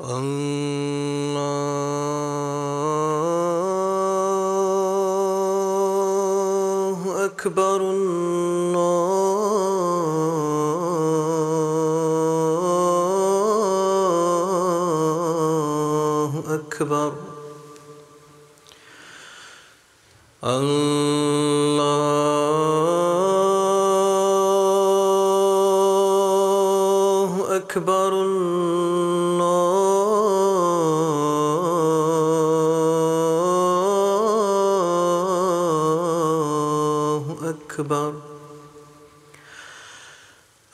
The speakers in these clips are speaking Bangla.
الله أكبر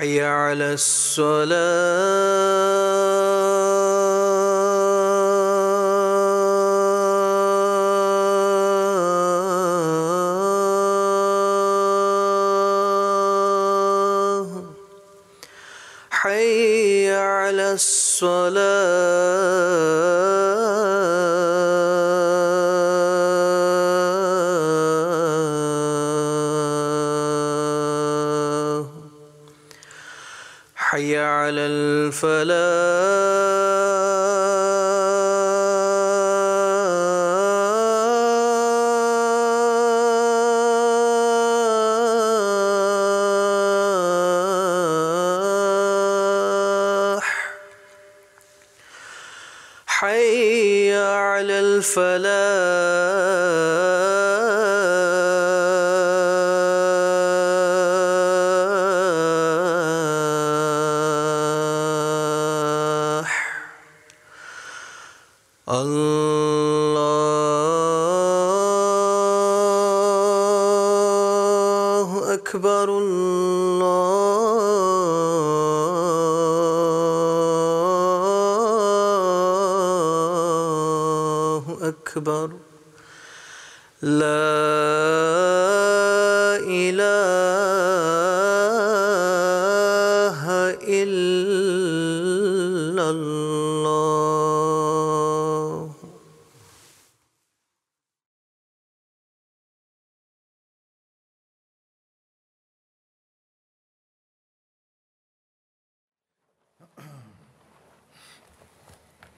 حي على الصلاة. على الفلاح.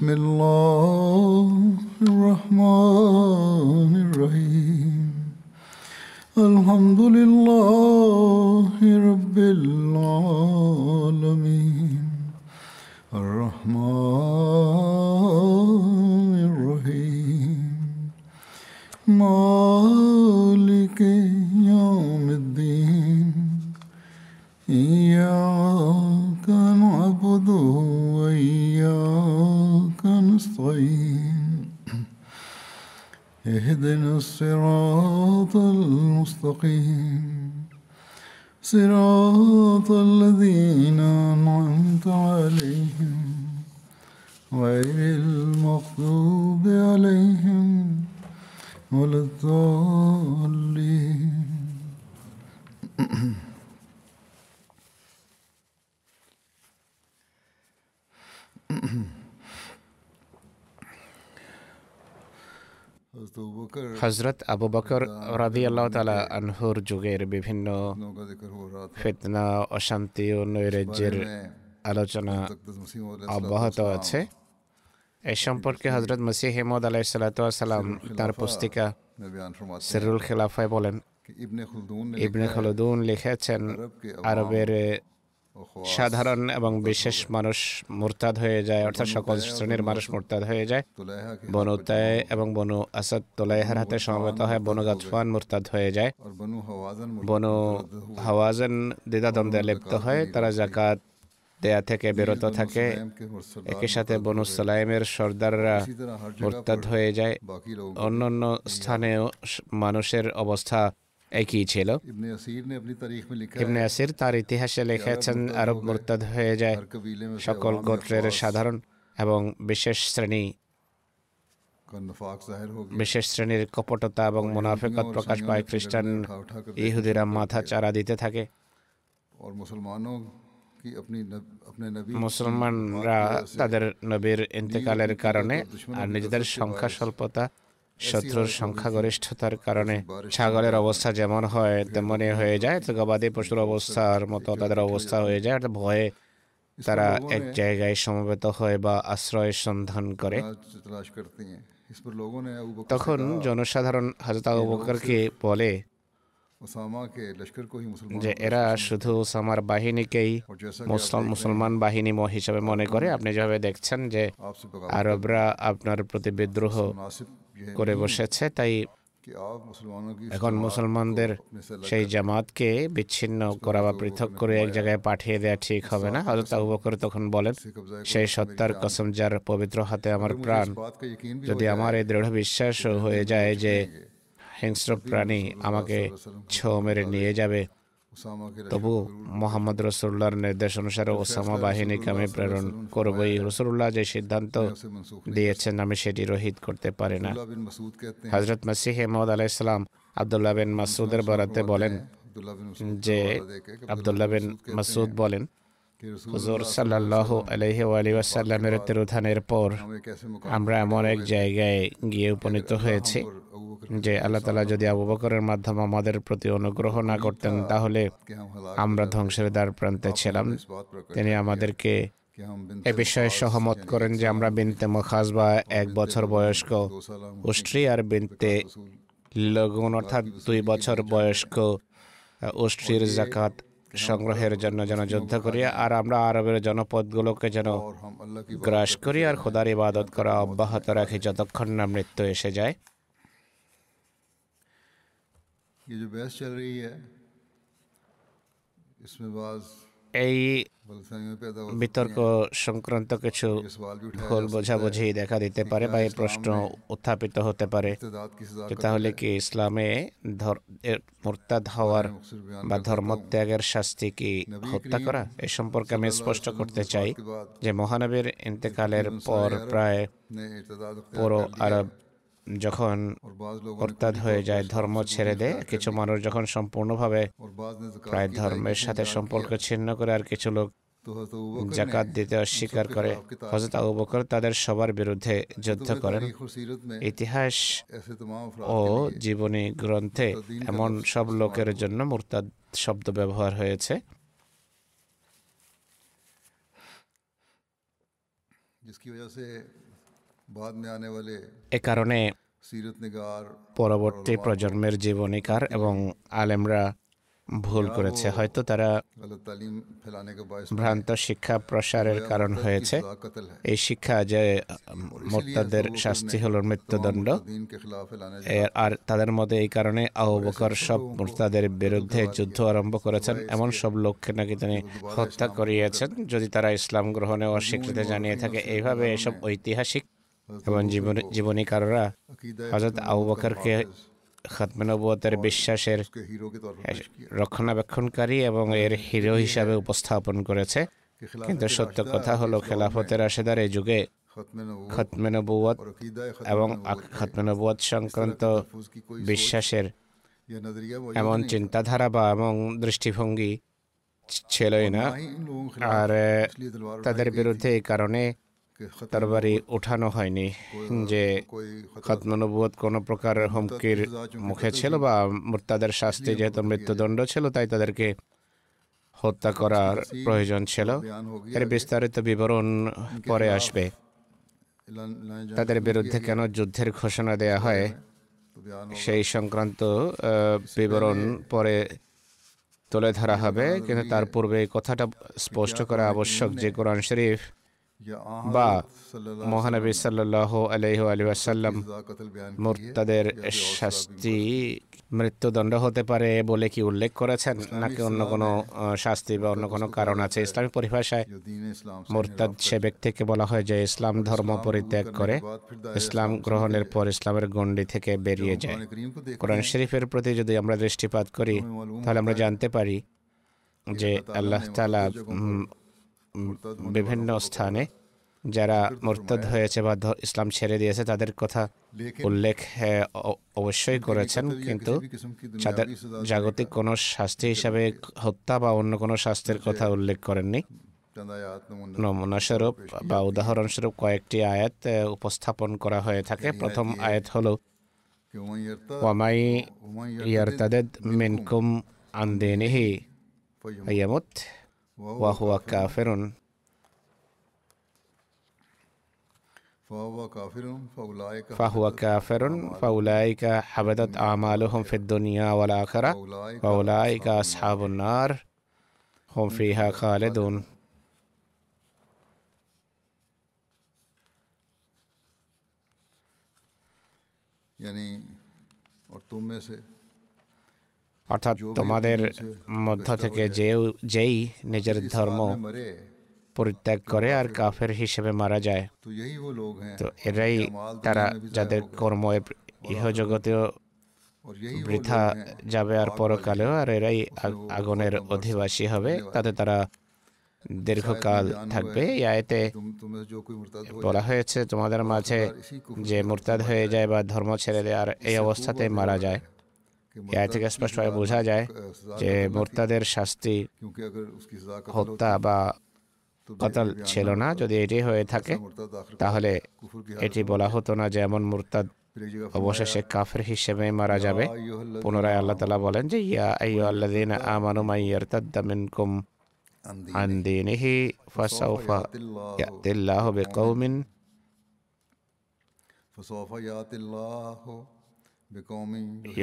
بسم الله. হজরত আবু বকর রাদিয়াল্লাহ তালা আনহুর যুগের বিভিন্ন ফেতনা অশান্তি ও নৈরাজ্যের আলোচনা অব্যাহত আছে। এ সম্পর্কে হজরত মসিহ হেমদ আলাই সালাতাম তার পুস্তিকা সেরুল খেলাফায় বলেন। ইবনে খুলদুন লিখেছেন। আরবের সাধারণ এবং বিশেষ মানুষ মোরতাদ হয়ে যায় অর্থাৎ সকল শ্রেণির মানুষ মোরতাদ হয়ে যায়। বনু তায় এবং বনু আসাদ তোলাইহার হাতে সমবেত হয় বনু গাতফান মোরতাদ হয়ে যায়। বনু হাওয়াজান দ্বিধাদ্বন্দ্বে লিপ্ত হয় তারা জাকাত দেয়া থেকে বিরত থাকে। একই সাথে বনু সালাইমের সর্দাররা মোরতাদ হয়ে যায়। অন্যান্য স্থানেও মানুষের অবস্থা একই ছিল ইবনে আসির তার ইতিহাসে লিখেছেন আরব মোরতাদ হয়ে যায় সকল গোত্রের সাধারণ এবং বিশেষ শ্রেণি বিশেষ শ্রেণির কপটতা এবং মুনাফেকত প্রকাশ পায় খ্রিস্টান ইহুদিরা মাথা চারা দিতে থাকে মুসলমানরা তাদের নবীর ইন্তেকালের কারণে আর নিজেদের সংখ্যা স্বল্পতা শত্রুর সংখ্যাগরিষ্ঠতার কারণে ছাগলের অবস্থা যেমন হয় তেমনই হয়ে যায়। তো গবাদি পশুর অবস্থার মতো তাদের অবস্থা হয়ে যায়। অর্থাৎ ভয়ে তারা এক জায়গায় সমবেত হয় বা আশ্রয়ের সন্ধান করে। তখন জনসাধারণ হাজরত আবু বকরকে বলে যে, এরা শুধু ওসামার বাহিনীকেই মুসলিম, মুসলমান বাহিনী হিসাবে মনে করে। আপনি যেভাবে দেখছেন যে আরবরা আপনার প্রতি বিদ্রোহ করে বসেছে তাই এখন মুসলমানদের সেই জামাতকে বিচ্ছিন্ন করা বা পৃথক করে এক জায়গায় পাঠিয়ে দেওয়া ঠিক হবে না। হজরত আবু বকর তখন বলেন সেই সত্তার কসম যার পবিত্র হাতে আমার প্রাণ যদি আমার এই দৃঢ় বিশ্বাস হয়ে যায় যে হিংস্র প্রাণী আমাকে ছৌ মেরে নিয়ে যাবে তবু মোহাম্মদ রসুল্লাহর নির্দেশ অনুসারে ওসামা বাহিনীকে আমি প্রেরণ করবই রসুল্লাহ যে সিদ্ধান্ত দিয়েছেন আমি সেটি রহিত করতে পারি না। হজরত মাসিহ মহম্মদ আলাইসালাম আবদুল্লাহ বিন মাসুদের বরাতে বলেন যে আবদুল্লাহ বিন মাসুদ বলেন হুজুর আলাইহি আলহি আলী ওয়াসাল্লামের তিরোধানের পর আমরা এমন এক জায়গায় গিয়ে উপনীত হয়েছি। যে আল্লাহ তালা যদি আবু বকরের মাধ্যমে আমাদের প্রতি অনুগ্রহ না করতেন তাহলে আমরা ধ্বংসের দ্বার প্রান্তে ছিলাম। তিনি আমাদেরকে এ বিষয়ে সহমত করেন যে আমরা বিনতে মখাজ বা এক বছর বয়স্ক উষ্ট্রি আর বিনতে লগুন অর্থাৎ দুই বছর বয়স্ক উষ্ট্রির জাকাত সংগ্রহের জন্য যেন যুদ্ধ করি আর আমরা আরবের জনপদগুলোকে যেন গ্রাস করি আর খোদার ইবাদত করা অব্যাহত রাখি যতক্ষণ না মৃত্যু এসে যায়। এই বিতর্ক সংক্রান্ত কিছু ভুল বোঝাবুঝি দেখা দিতে পারে বা এই প্রশ্ন উত্থাপিত হতে পারে তাহলে কি ইসলামে মোরতাদ হওয়ার বা ধর্মত্যাগের শাস্তি কি হত্যা করা এ সম্পর্কে আমি স্পষ্ট করতে চাই যে মহানবীর ইন্তেকালের পর প্রায় পুরো আরব যখন और बाज लोगों ने মোরতাদ হয়ে যায় ধর্ম ছেড়ে দেয় কিছু মানুষ যখন সম্পূর্ণভাবে और बाज ने ज़कात প্রায় की ধর্মের সাথে সম্পর্ক ছিন্ন করে আর কিছু লোক तो हज़रत अबू बकर জাকাত দিতে অস্বীকার করে হজরত আবু বকর তাদের সবার বিরুদ্ধে যুদ্ধ করেন तारीख और सीरत में ইতিহাস ऐसे तमाम अफराद ও জীবনী গ্রন্থে এমন সব লোকের জন্য মুরতাদ শব্দ ব্যবহার হয়েছে जिसकी वजह से बाद में आने वाले এ কারণে পরবর্তী প্রজন্মের জীবনীকার এবং আলেমরা ভুল করেছে। হয়তো তারা ভ্রান্ত শিক্ষা প্রসারের কারণ হয়েছে। এই শিক্ষা যে মোর্তাদের শাস্তি হল মৃত্যুদণ্ড। আর তাদের মধ্যে এই কারণে আহবকর সব মোর্তাদের বিরুদ্ধে যুদ্ধ আরম্ভ করেছেন। এমন সব লোককে নাকি তিনি হত্যা করিয়েছেন। যদি তারা ইসলাম গ্রহণে অস্বীকৃতি জানিয়ে থাকে এইভাবে এসব ঐতিহাসিক এবং জীবনীকাররা হজরত আবু বকরকে খতমনবতের বিশ্বাসের রক্ষণাবেক্ষণকারী এবং এর হিরো হিসাবে উপস্থাপন করেছে। কিন্তু সত্য কথা হলো, খেলাফতের আশেদার এই যুগে এবং খতমেনবুয়ত সংক্রান্ত বিশ্বাসের এমন চিন্তাধারা বা এমন দৃষ্টিভঙ্গি ছিলই না। আর তাদের বিরুদ্ধে এই কারণে তরবারি ওঠানো হয়নি যে খতমানুবোধ কোনো প্রকার হুমকির মুখে ছিল বা তাদের শাস্তি যেহেতু মৃত্যুদণ্ড ছিল, তাই তাদেরকে হত্যা করার প্রয়োজন ছিল। এর বিস্তারিত বিবরণ পরে আসবে। তাদের বিরুদ্ধে কেন যুদ্ধের ঘোষণা দেয়া হয় সেই সংক্রান্ত বিবরণ পরে তুলে ধরা হবে। কিন্তু তার পূর্বে কথাটা স্পষ্ট করা আবশ্যক যে কোরআন শরীফ বা মহানবী সাল্লাহ আলহ আলী আসাল্লাম মোর্তাদের শাস্তি মৃত্যুদণ্ড হতে পারে বলে কি উল্লেখ করেছেন? নাকি অন্য কোনো শাস্তি বা অন্য কোনো কারণ আছে? ইসলামী পরিভাষায় মুরতাদ সে ব্যক্তিকে বলা হয় যে ইসলাম ধর্ম পরিত্যাগ করে ইসলাম গ্রহণের পর ইসলামের গণ্ডি থেকে বেরিয়ে যায়। কোরআন শরীফের প্রতি যদি আমরা দৃষ্টিপাত করি তাহলে আমরা জানতে পারি যে আল্লাহ তালা বিভিন্ন স্থানে যারা মোরতাদ হয়েছে বা ইসলাম ছেড়ে দিয়েছে, তাদের কথা উল্লেখ অবশ্যই করেছেন। কিন্তু জাগতিক কোনো শাস্তি হিসাবে হত্যা বা অন্য কোনো শাস্তির কথা উল্লেখ করেননি। নমুনাস্বরূপ বা উদাহরণস্বরূপ কয়েকটি আয়াত উপস্থাপন করা হয়ে থাকে। প্রথম আয়াত হল, ওয়ামাই ইয়ারতাদেদ মিনকুম আন্দেনিহি ইয়ামত وهو كافر. فهو كافر فأولئك حبطت أعمالهم. في الدنيا والآخرة. وأولئك أصحاب النار. هم فيها خالدون. يعني اور تم میں سے অর্থাৎ তোমাদের মধ্য থেকে যে যেই নিজের ধর্ম পরিত্যাগ করে আর কাফের হিসেবে মারা যায় তো এরাই তারা যাদের কর্ম ইহজগতীয় বৃথা যাবে আর পরকালেও আর এরাই আগুনের অধিবাসী হবে। তাতে তারা দীর্ঘকাল থাকবে। এই আয়তে বলা হয়েছে তোমাদের মাঝে যে মোরতাদ হয়ে যায়। বা ধর্ম ছেড়ে দেয় আর এই অবস্থাতে মারা যায়। থেকে স্পষ্টভাবে বোঝা যায় যে মোর্তাদের শাস্তি হত্যা বা কতল ছিল না যদি এটি হয়ে থাকে তাহলে এটি বলা হতো না যে এমন মোর্তাদ অবশেষে কাফের হিসেবে মারা যাবে পুনরায় আল্লাহ তালা বলেন যে ইয়া আমানু আন দীনিহি ফাসাউফা ইয়াতিল্লাহু বিকাউমিন ফাসাউফা ইয়াতিল্লাহু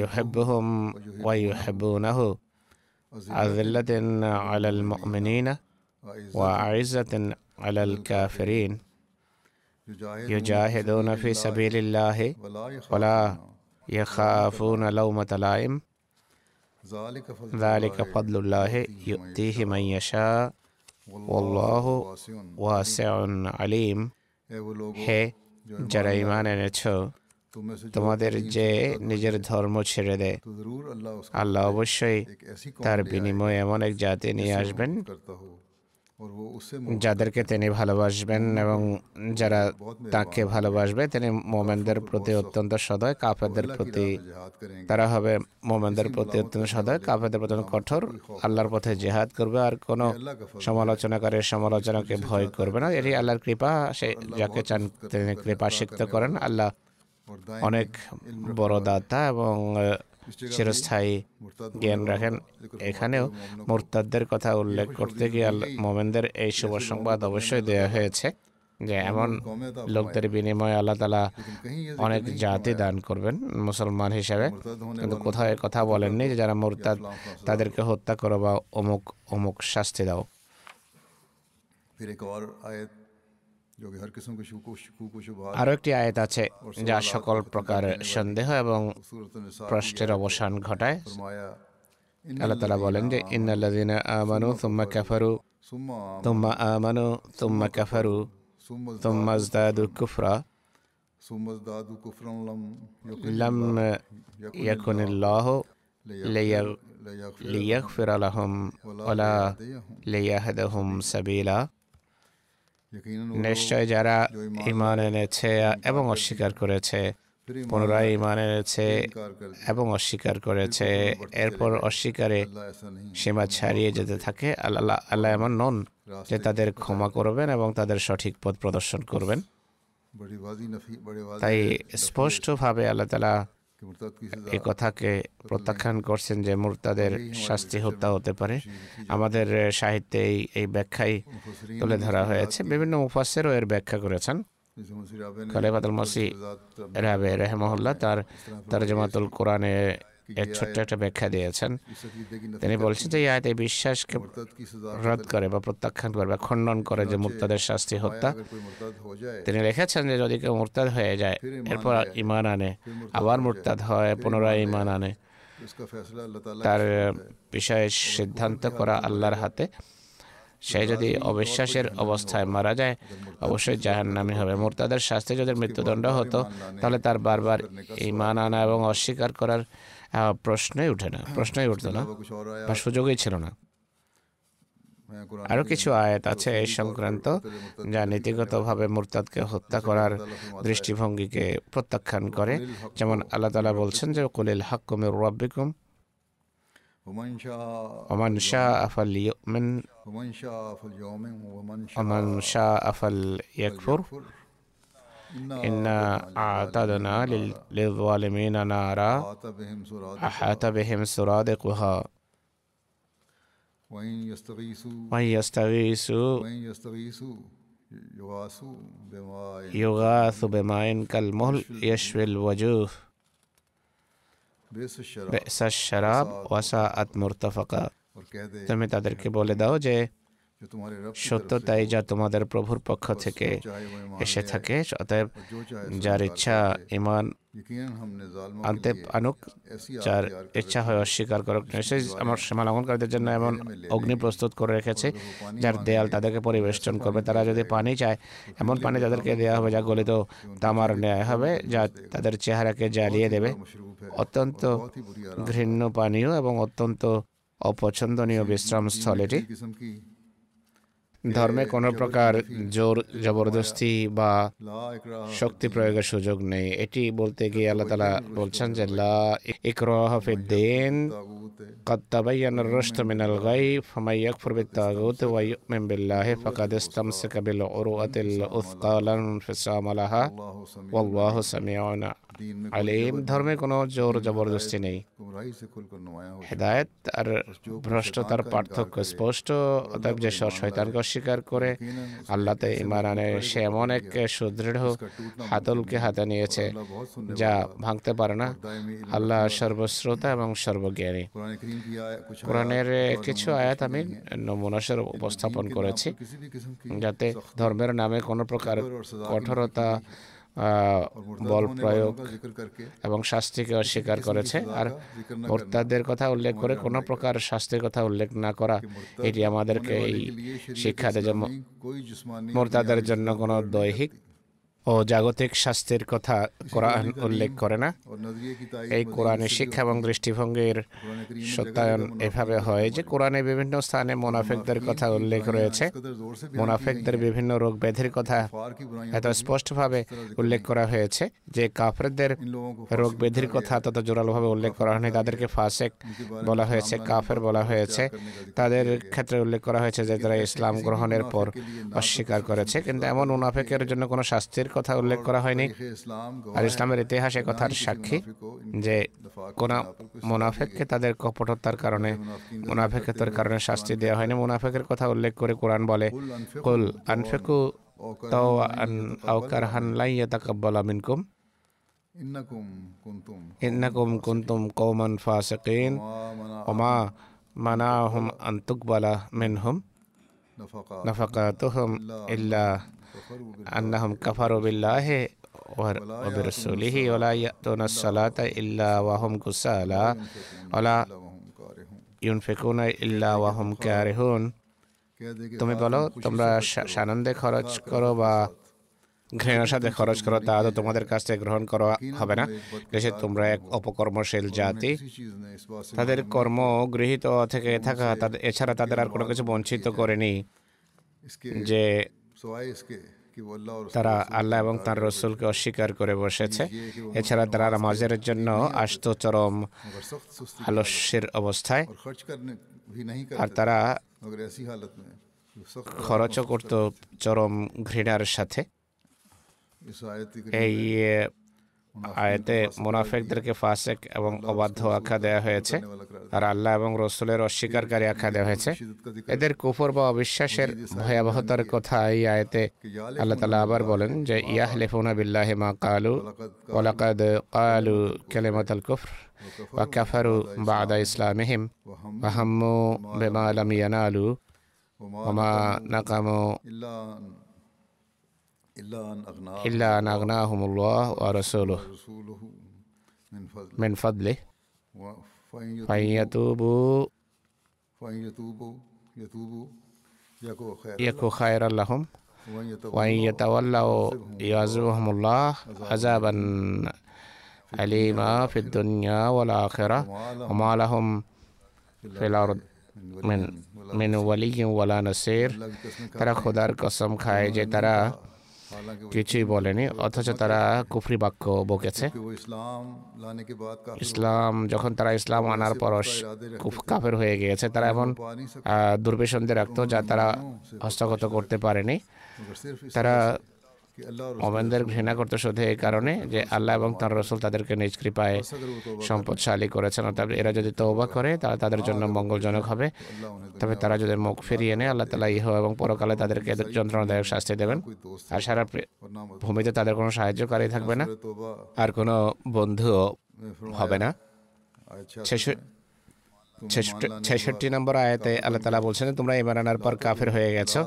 يحبهم ويحبونه. أذلة على المؤمنين وأعزة على الكافرين. يجاهدون في سبيل الله ولا يخافون. لومة لائم. ذلك فضل الله يؤتيه من يشاء. والله واسع عليم. هي যারা ইমান তোমাদের যে নিজের ধর্ম ছেড়ে দেয় আল্লাহ অবশ্যই তার বিনিময়ে এমন এক জাতি নিয়ে আসবেন যাদেরকে তিনি ভালোবাসবেন এবং যারা তাকে ভালোবাসবে তিনি মোমেনদের প্রতি অত্যন্ত সদয় কাফেরদের প্রতি তারা হবে মোমেনদের প্রতি অত্যন্ত সদয় কাফেরদের প্রতি কঠোর আল্লাহর পথে জেহাদ করবে আর কোনো সমালোচনাকারের সমালোচনাকে ভয় করবে না এটি আল্লাহর কৃপা সে যাকে চান তিনি কৃপা সিক্ত করেন আল্লাহ অনেক বড় দাতা এবং চিরস্থায়ী জ্ঞান রাখেন। এখানেও মোরতাদদের কথা উল্লেখ করতে গিয়ে মোমেনদের এই শুভ সংবাদ অবশ্যই দেওয়া হয়েছে যে, এমন লোকদের বিনিময়ে আল্লাহ তালা অনেক জাতি দান করবেন মুসলমান হিসাবে। কিন্তু কোথাও কথা বলেননি যে, যারা মোরতাদ তাদেরকে হত্যা করো বা অমুক অমুক শাস্তি দাও। আরও একটি আয়াত আছে যা সকল প্রকার সন্দেহ এবং প্রশ্নের অবসান ঘটায়। আল্লাহ তালা বলেন যে ইন্নাল্লাদিন আমানু তুম্মা কাফারু। তুম্মা আমানু। তুম্মা কাফারু। তুম্মা জদাদু কুফরা। لم يكن الله ليغفر لهم ولا ليهدهم سبيلا নিশ্চয় যারা ইমান এনেছে এবং অস্বীকার করেছে পুনরায় ইমান এনেছে এবং অস্বীকার করেছে এরপর অস্বীকারে সীমা ছাড়িয়ে যেতে থাকে। আল্লাহ আল্লাহ এমন নন যে তাদের ক্ষমা করবেন এবং তাদের সঠিক পথ প্রদর্শন করবেন। তাই স্পষ্টভাবে আল্লাহ তালা এ কথাকে প্রত্যাখ্যান করছেন যে মুরতাদের শাস্তি হত্যা হতে পারে। আমাদের সাহিত্যে এই ব্যাখ্যাই তুলে ধরা হয়েছে। বিভিন্ন উপাস্যেরও এর ব্যাখ্যা করেছেন। খালেফাদ মসি রাবে রেহমহল্লা তার তর্জমাতুল কোরআনে এর ছোট্ট একটা ব্যাখ্যা দিয়েছেন। তিনি বলছেন যে এই বিশ্বাসকে রদ করে বা প্রত্যাখ্যান করে বা খণ্ডন করে যে মুরতাদের শাস্তি হত্যা। তিনি লিখেছেন যে যদি কেউ মুরতাদ হয়ে যায়, এরপর ইমান আনে, আবার মুরতাদ হয়, পুনরায় ইমান আনে। তার বিষয়ে সিদ্ধান্ত করা আল্লাহর হাতে। সে যদি অবিশ্বাসের অবস্থায় মারা যায়, অবশ্যই জাহান নামে হবে। মোরতাদের শাস্তি যদি মৃত্যুদণ্ড হতো, তাহলে তার বারবার ইমান আনা এবং অস্বীকার করার প্রশ্নই উঠে না প্রশ্নই উঠত না। বা সুযোগই ছিল না। আরও কিছু আয়াত আছে এই সংক্রান্ত যা নীতিগতভাবে মুরতাদকে হত্যা করার দৃষ্টিভঙ্গিকে প্রত্যাখ্যান করে। যেমন আল্লাহ তালা বলছেন যে কুলিল হাক্কুমের রব্বিকুম। ومن شاء ওমান ومن আফাল ইয়াকফুর। إن أعتدنا للظالمين نارا. أحاط بهم سرادقها. وإن يستغيثوا يغاث بماء كالمهل. يشوي الوجوه. بئس الشراب. وساءت مرتفقة তুমি তাদেরকে বলে দাও যে সত্যতাই যা তোমাদের প্রভুর পক্ষ থেকে এসে থাকে, অতএব যার ইচ্ছা ইমান আনতে আনুক, যার ইচ্ছা হয় অস্বীকার করুক। সে আমার সীমা জন্য এমন অগ্নি প্রস্তুত করে রেখেছে, যার দেয়াল তাদেরকে পরিবেষ্টন করবে। তারা যদি পানি চায়, এমন পানি তাদেরকে দেওয়া হবে যা গলিত তামার ন্যায় হবে, যা তাদের চেহারাকে জ্বালিয়ে দেবে। অত্যন্ত ঘৃণ্য পানীয় এবং অত্যন্ত অপছন্দনীয় বিশ্রাম এটি। ধর্মে কোনো প্রকার জোর জবরদস্তি বা শক্তি প্রয়োগের সুযোগ নেই এটি বলতে গিয়ে আল্লাহ তালা বলছেন যে লা ইকরাহাফিদ্দিন কত্তাবাইয়ান রুশত মিনাল গাইব ফামাই ইয়াকফুর বিত্তাগুত ওয়া ইউমিন বিল্লাহি ফাকাদ ইসতামসাকা বিল উরওয়াতিল উসকালান ফিসামালাহা ওয়াল্লাহু সামিউনা আলেম ধর্মে কোনো জোর জবরদস্তি নেই হেদায়ত আর ভ্রষ্টতার পার্থক্য স্পষ্ট অতএব যে শয়তানকে অস্বীকার করে আল্লাহতে ইমান সে এমন এক সুদৃঢ় হাতলকে হাতে নিয়েছে যা ভাঙতে পারে না আল্লাহ সর্বশ্রোতা এবং সর্বজ্ঞানী কোরআনের কিছু আয়াত আমি নমুনাস্বরূপ উপস্থাপন করেছি যাতে ধর্মের নামে কোনো প্রকার কঠোরতা বল প্রয়োগ এবং শাস্তিকে অস্বীকার করেছে। আর মোর্তাদের কথা উল্লেখ করে কোনো প্রকার শাস্তির কথা উল্লেখ না করা, এটি আমাদেরকে এই শিক্ষা দেয় যে মোরতাদের জন্য কোনো দৈহিক ও জাগতিক স্বাস্থ্যের কথা কোরআন উল্লেখ করে না এই কোরআনের শিক্ষা এবং দৃষ্টিভঙ্গির সত্যায়ন এভাবে হয় যে কোরআনে বিভিন্ন স্থানে মোনাফেকদের কথা উল্লেখ রয়েছে। মোনাফেকদের বিভিন্ন রোগ ব্যাধির কথা এত স্পষ্টভাবে উল্লেখ করা হয়েছে যে কাফেরদের রোগ ব্যাধির কথা তত জোরালোভাবে উল্লেখ করা হয়নি। তাদেরকে ফাসেক বলা হয়েছে কাফের বলা হয়েছে তাদের ক্ষেত্রে উল্লেখ করা হয়েছে যে তারা ইসলাম গ্রহণের পর অস্বীকার করেছে কিন্তু এমন মুনাফেকের জন্য কোনো শাস্তির কথা উল্লেখ করা হয়নি। আর ইসলামের ইতিহাসে কথার সাক্ষী যে কোন মোনাফেককে তাদের কপটতার কারণে মোনাফেকতার কারণে শাস্তি দেওয়া হয়নি। মোনাফেকের কথা উল্লেখ করে কোরআন বলে, কুল আনফেকু তাও আন আও কারহান লাইয়া তাকাব্বালা মিনকুম। ইন্নাকুম কুনতুম কওমান ফাসিকিন ওমা মানাহুম আন তুকবালা মিনহুম। নাফাকাতুহুম ইল্লা وبرسوله ولا يأتون الصلاة إلا وهم كسالى ولا তুমি বলো, তোমরা সানন্দে খরচ করো বা ঘৃণার সাথে খরচ করো, তা তো তোমাদের কাছ থেকে গ্রহণ করা হবে না। দেশে তোমরা এক অপকর্মশীল জাতি। তাদের কর্ম গৃহীত থেকে থাকা তাদের এছাড়া তাদের আর কোনো কিছু বঞ্চিত করেনি। যে তারা আল্লাহ এবং তার রসুলকে অস্বীকার করে বসেছে। এছাড়া তারা নামাজের জন্য আস্ত চরম আলস্যের অবস্থায় আর তারা খরচও করত চরম ঘৃণার সাথে। এই আয়তে মুনাফেকদেরকে ফাসেক এবং অবাধ্য আখ্যা দেওয়া হয়েছে। আর আল্লাহ এবং রসুলের অস্বীকারী আখ্যা দেওয়া হয়েছে। এদের কুফর বা অবিশ্বাসের ভয়াবহতার কথা এই আয়তে আল্লাহ তালা আবার বলেন যে ইয়াহ লেফুন বিল্লাহে মা কালু ওলাকাদ কালু কেলেমাত আল কুফর বা কাফারু বা আদা ইসলামহিম বা হাম্মু বেমা আলম ইয়ানালু ওমা নাকামু إلا أن أغناهم الله ورسوله. من فضله. فإن يتوبوا يكو خيرا لهم. وإن يتولوا يعذبهم الله عذابا أليما في الدنيا والآخرة. وما لهم في الأرض من من ولي ولا نصير. ترى خدار قسم کھائے ترى কিছুই বলেনি, অথচ তারা কুফরি বাক্য বকেছে। ইসলাম, যখন তারা ইসলাম আনার পর কাফের হয়ে গিয়েছে, তারা এমন দুর্বেশনদের রাখতো যা তারা হস্তগত করতে পারেনি। তারা মোমেনদের ঘৃণা করতে শুধু এই কারণে যে আল্লাহ এবং তার রসুল তাদেরকে নিজ কৃপায় সম্পদশালী করেছেন অর্থাৎ এরা যদি তৌবা করে তারা তাদের জন্য মঙ্গলজনক হবে। তবে তারা যদি মুখ ফিরিয়ে নেয় আল্লাহ তালা ইহ এবং পরকালে তাদেরকে যন্ত্রণাদায়ক শাস্তি দেবেন। আর সারা ভূমিতে তাদের কোনো সাহায্যকারী থাকবে না। আর কোনো বন্ধুও হবে না। ছেষট্টি নম্বর আয়াতে আল্লাহ তালা বলছেন তোমরা ইমান আনার পর কাফের হয়ে গেছো।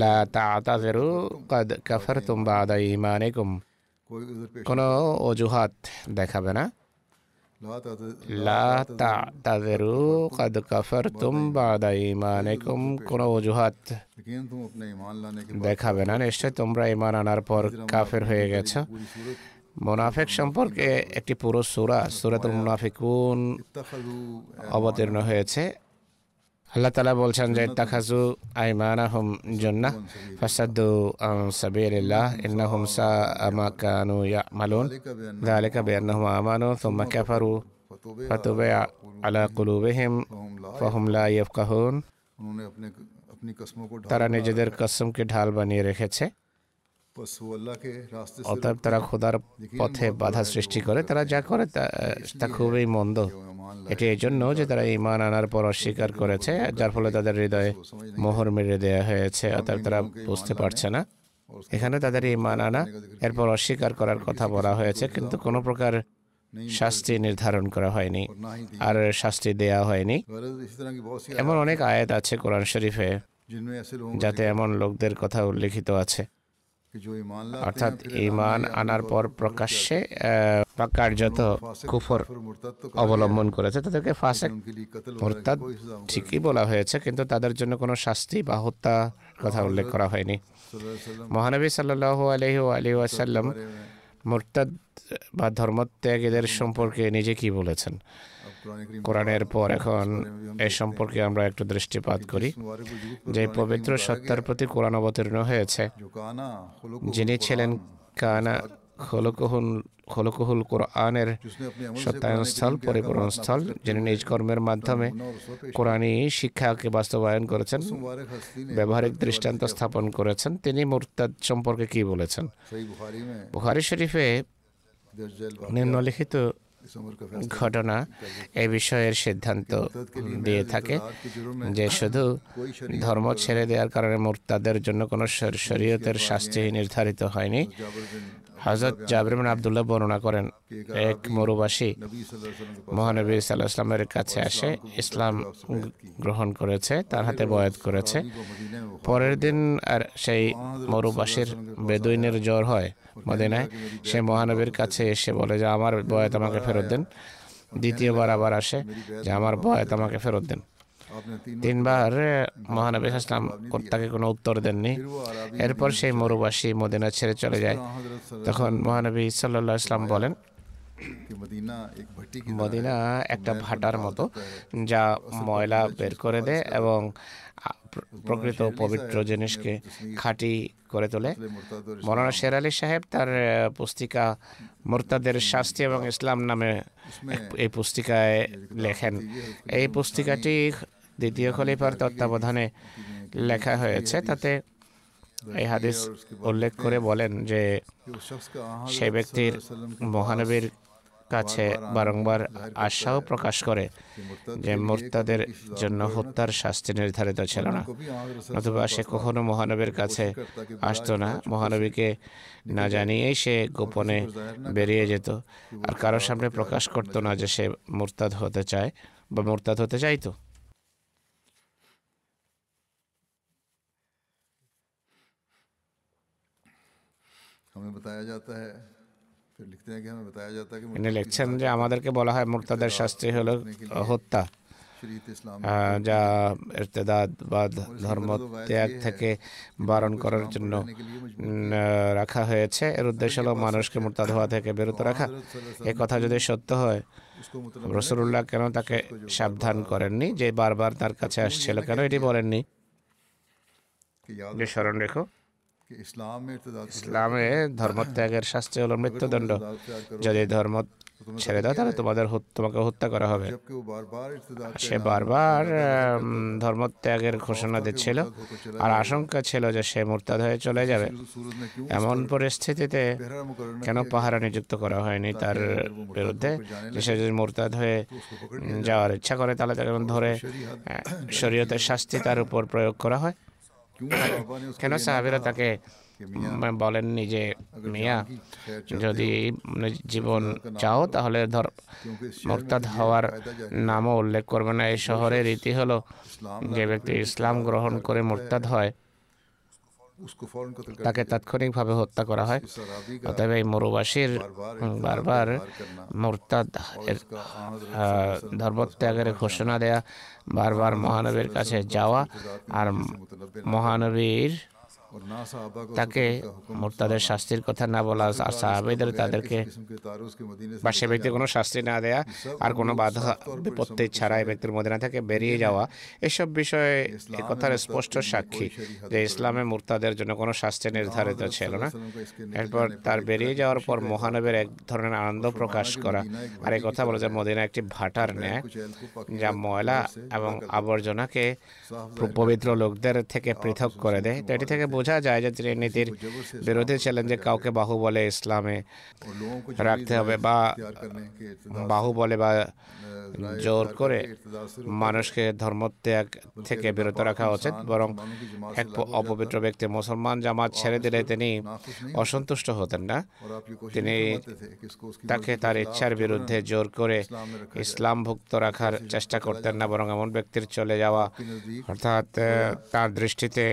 লা তাআতাযিরু কাদ কাফারতুম বাদা ঈমানিকুম। কোনো অজুহাত দেখাবে না। লা তাআতাযিরু কাদ কাফারতুম বাদা ঈমানিকুম। কোনো অজুহাত দেখাবে না। নিশ্চয় তোমরা ইমান আনার পর কাফের হয়ে গেছো। মোনাফেক সম্পর্কে একটি পুরো সুরা সুরাতুল মুনাফিকুন অবতীর্ণ হয়েছে। আল্লাহ তালা বলছেন যে তাখাজু আইমান আহম জন্না ফাসাদু আম সাবিল্লাহ ইন্নাহুম সা আমা কানু ইয়ামালুন যালিকা বিআন্নাহুম আমানু সুম্মা কাফারু ফাতুবা আলা কুলুবিহিম ফাহুম লা ইয়াফকাহুন। তারা নিজেদের কসমকে ঢাল বানিয়ে রেখেছে। অতএব তারা খোদার পথে বাধা সৃষ্টি করে তারা যা করে তা খুবই মন্দ। এটি এই জন্য যে তারা ইমান আনার পর অস্বীকার করেছে যার ফলে তাদের হৃদয়ে মোহর মেরে দেওয়া হয়েছে অতএব তারা বুঝতে পারছে না। এখানে তাদের ইমান আনা এরপর অস্বীকার করার কথা বলা হয়েছে কিন্তু কোনো প্রকার শাস্তি নির্ধারণ করা হয়নি আর শাস্তি দেয়া হয়নি। এমন অনেক আয়াত আছে কোরআন শরীফে যাতে এমন লোকদের কথা উল্লেখিত আছে অর্থাৎ ইমান আনার পর প্রকাশ্যে বা কার্যত কুফর অবলম্বন করেছে। তাদেরকে ফাঁসে ঠিকই বলা হয়েছে কিন্তু তাদের জন্য কোনো শাস্তি বা হত্যা কথা উল্লেখ করা হয়নি। মহানবী সাল্লাহ আলহি আলী ওয়াসাল্লাম মোরতাদ বা ধর্মত্যাগীদের সম্পর্কে নিজে কি বলেছেন? কোরআনের পর এখন এ সম্পর্কে আমরা একটু দৃষ্টিপাত করি। যে পবিত্র সত্তার প্রতি কোরআন অবতীর্ণ হয়েছে, যিনি ছিলেন কানা হলকহুল হলকহুল কোরআনের সত্যায়নস্থল, পরিপূরণস্থল, যিনি নিজ কর্মের মাধ্যমে কোরআনি শিক্ষাকে বাস্তবায়ন করেছেন, ব্যবহারিক দৃষ্টান্ত স্থাপন করেছেন, তিনি মোরতাদ সম্পর্কে কি বলেছেন? বুখারি শরীফে নিম্নলিখিত ঘটনা এ বিষয়ের সিদ্ধান্ত দিয়ে থাকে যে শুধু ধর্ম ছেড়ে দেওয়ার কারণে মোর্তাদের জন্য কোনো শরীয়তের শাস্তি নির্ধারিত হয়নি। হজরত জাবরিমান আবদুল্লাহ বর্ণনা করেন এক মরুবাসী মহানবী সাল্লাহ ইসলামের কাছে আসে ইসলাম গ্রহণ করেছে তার হাতে বয়াত করেছে। পরের দিন আর সেই মরুবাসীর বেদুইনের জ্বর হয় মদিনায়। সে মহানবীর কাছে এসে বলে যে আমার বয়াত আমাকে ফেরত দিন। দ্বিতীয়বার আবার আসে যে আমার বয়াত আমাকে ফেরত দেন। তিনবার মহানবী ইসলাম তাকে কোনো উত্তর দেননি। এরপর সেই মরুবাসী মদিনা ছেড়ে চলে যায়। তখন মহানবী সাল্লাহ ইসলাম বলেন, মদিনা একটা ভাটার মতো যা ময়লা বের করে দেয় এবং প্রকৃত পবিত্র জিনিসকে খাঁটি করে তোলে। মৌলানা শের আলী সাহেব তার পুস্তিকা মোরতাদের শাস্তি এবং ইসলাম নামে এই পুস্তিকায় লেখেন। এই পুস্তিকাটি দ্বিতীয় খলিফার তত্ত্বাবধানে লেখা হয়েছে, তাতে এই হাদিস উল্লেখ করে বলেন যে সেই ব্যক্তির মহানবীর কাছে বারংবার আশাও প্রকাশ করে যে মোর্তাদের জন্য হত্যার শাস্তি নির্ধারিত ছিল না। অথবা সে কখনো মহানবীর কাছে আসতো না। মহানবীকে না জানিয়েই সে গোপনে বেরিয়ে যেত আর কারোর সামনে প্রকাশ করতো না যে সে মোর্তাদ হতে চায় বা মোর্তাদ হতে চাইতো। লিখছেন যে আমাদেরকে বলা হয় মুরতাদের শাস্তি হল হত্যা যা ইর্তেদাদ বা ধর্ম ত্যাগ থেকে বারণ করার জন্য রাখা হয়েছে এর উদ্দেশ্য হলো মানুষকে মোরতাদ হওয়া থেকে বিরত রাখা এ কথা যদি সত্য হয় রসুল্লাহ কেন তাকে সাবধান করেননি যে বারবার তার কাছে আসছিল কেন এটি বলেননি স্মরণ রেখো ইসলামে ধর্মত্যাগের শাস্তি হলো মৃত্যুদণ্ড। যদি ধর্ম ছেড়ে দাও তাহলে তোমাদের তোমাকে হত্যা করা হবে। সে বারবার ধর্মত্যাগের ঘোষণা দিচ্ছিল। আর আশঙ্কা ছিল যে সে মোরতাদ হয়ে চলে যাবে। এমন পরিস্থিতিতে কেন পাহারা নিযুক্ত করা হয়নি তার বিরুদ্ধে? সে যদি মোরতাদ হয়ে যাওয়ার ইচ্ছা করে তাহলে তাকে ধরে শরীয়তের শাস্তি তার উপর প্রয়োগ করা হয়। কেন সাহাবিরা তাকে বলেন নিজে মিয়া যদি জীবন চাও তাহলে ধর মোরতাদ হওয়ার নামও উল্লেখ করবে না এই শহরের রীতি হলো যে ব্যক্তি ইসলাম গ্রহণ করে মোরতাদ হয় তাকে তাৎক্ষণিকভাবে হত্যা করা হয়। অতএব এই মরুবাসীর বারবার মোরতাদ ধর্মত্যাগের ঘোষণা দেয়া বারবার মহানবীর কাছে যাওয়া আর মহানবীর তাকে মোর্তাদের শাস্তির কথা না বলা আর সাহাবিদের তাদেরকে বা সে ব্যক্তির কোনো শাস্তি না দেয়া আর কোনো বাধা বিপত্তি ছাড়া এই ব্যক্তির মদিনা থেকে বেরিয়ে যাওয়া এসব বিষয়ে এ কথার স্পষ্ট সাক্ষী যে ইসলামে মোর্তাদের জন্য কোনো শাস্তি নির্ধারিত ছিল না। এরপর তার বেরিয়ে যাওয়ার পর মহানবের এক ধরনের আনন্দ প্রকাশ করা আর এই কথা বলে যে মদিনা একটি ভাটার ন্যায় যা ময়লা এবং আবর্জনাকে পবিত্র লোকদের থেকে পৃথক করে দেয়। তো এটি থেকে বোঝা যায় যে তিনি নীতির বিরোধী চ্যালেঞ্জে কাউকে বাহুবলে ইসলামে রাখতে হবে বা বাহুবলে বা জোর করে মানুষকে ধর্মত্যাগ থেকে বিরত রাখা উচিত বরং এক অপবিত্র ব্যক্তি মুসলমান জামাত ছেড়ে দিলে তিনি অসন্তুষ্ট হতেন না। তিনি তাকে তার ইচ্ছার বিরুদ্ধে জোর করে ইসলামভুক্ত রাখার চেষ্টা করতেন না বরং এমন ব্যক্তির চলে যাওয়া। অর্থাৎ তার দৃষ্টিতে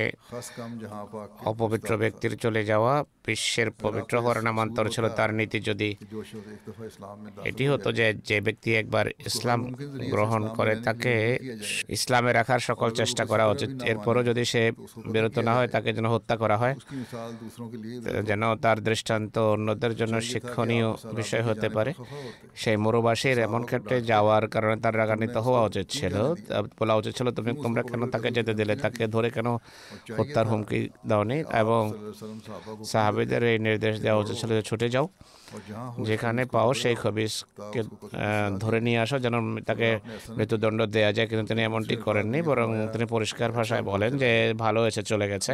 অপবিত্র ব্যক্তির চলে যাওয়া বিশ্বের পবিত্র হওয়ার নামান্তর ছিল তার নীতি যদি এটি হতো যে যে ব্যক্তি একবার ইসলাম গ্রহণ করে তাকে ইসলামে রাখার সকল চেষ্টা করা উচিত। এরপরও যদি সে বিরত না হয় তাকে যেন হত্যা করা হয় যেন তার দৃষ্টান্ত অন্যদের জন্য শিক্ষণীয় বিষয় হতে পারে। সেই মরুবাসীর এমন ক্ষেত্রে যাওয়ার কারণে তার রাগান্বিত হওয়া উচিত ছিল। বলা উচিত ছিল তুমি তোমরা কেন তাকে যেতে দিলে? তাকে ধরে কেন হত্যার হুমকি দাওনি এবং সাহাবিদের এই নির্দেশ দেওয়া উচিত ছিল যে ছুটে যাও। যেখানে পাও সেই খবিসকে ধরে নিয়ে আসো যেন তাকে মৃত্যুদণ্ড দেওয়া যায় কিন্তু তিনি এমনটি করেননি বরং তিনি পরিষ্কার ভাষায় বলেন যে ভালো হয়েছে চলে গেছে।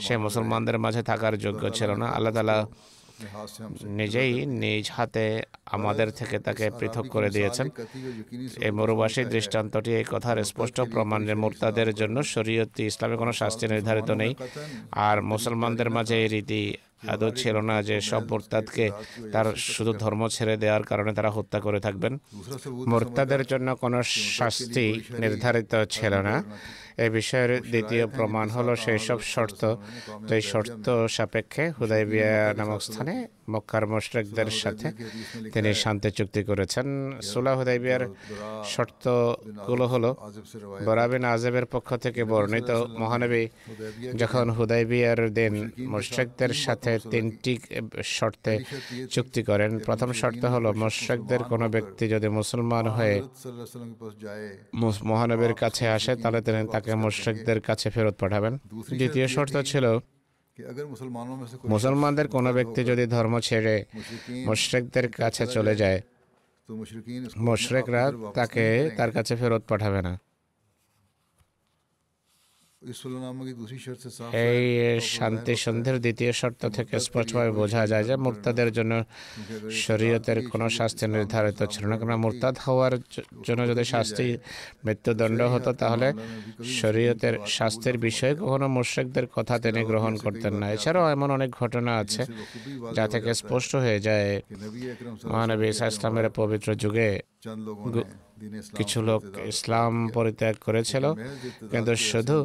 সে মুসলমানদের মাঝে থাকার যোগ্য ছিল না। আল্লাহ তালা নিজেই নিজ হাতে আমাদের থেকে তাকে পৃথক করে দিয়েছেন। এই মরুবাসী দৃষ্টান্তটি এই কথার স্পষ্ট প্রমাণ যে মোর্তাদের জন্য শরীয়তি ইসলামে কোনো শাস্তি নির্ধারিত নেই। আর মুসলমানদের মাঝে এই রীতি আদৌ ছিল না যে সব মোর্তাদকে তার শুধু ধর্ম ছেড়ে দেওয়ার কারণে তারা হত্যা করে থাকবেন। মোর্তাদের জন্য কোনো শাস্তি নির্ধারিত ছিল না। এ বিষয়ের দ্বিতীয় প্রমাণ হলো সেই সব শর্ত। যেই শর্ত সাপেক্ষে হুদাইবিয়া নামক স্থানে মক্কার মোশরেকদের সাথে তিনি শান্তি চুক্তি করেছেন। সুলা হুদাইবিয়ার শর্তগুলো হলো বরাবিন আজেবের পক্ষ থেকে বর্ণিত মহানবী যখন হুদাইবিয়ার দিন মোশরেকদের সাথে তিনটি শর্তে চুক্তি করেন। প্রথম শর্ত হলো মোশরেকদের কোনো ব্যক্তি যদি মুসলমান হয়ে মহানবীর কাছে আসে তাহলে তিনি তাকে তাকে মোর্শেকদের কাছে ফেরত পাঠাবেন। দ্বিতীয় শর্ত ছিল, মুসলমানদের কোনো ব্যক্তি যদি ধর্ম ছেড়ে মোশরেকদের কাছে চলে যায়, মোশরেকরা তাকে তার কাছে ফেরত পাঠাবে না। এই শান্তি সন্ধির দ্বিতীয় শর্ত থেকে স্পষ্টভাবে বোঝা যায় যে মুক্তাদের জন্য শরীয়তের কোনো শাস্তি নির্ধারিত ছিল না। কেননা মুরতাদ হওয়ার জন্য যদি শাস্তি মৃত্যুদণ্ড হতো তাহলে শরীয়তের শাস্তির বিষয়ে কখনো মুশ্রেকদের কথা তিনি গ্রহণ করতেন না। এছাড়াও এমন অনেক ঘটনা আছে যা থেকে স্পষ্ট হয়ে যায় মহানবী ইসা ইসলামের পবিত্র যুগে। কিছু লোক ইসলাম পরিত্যাগ করেছিল কিন্তু শুধু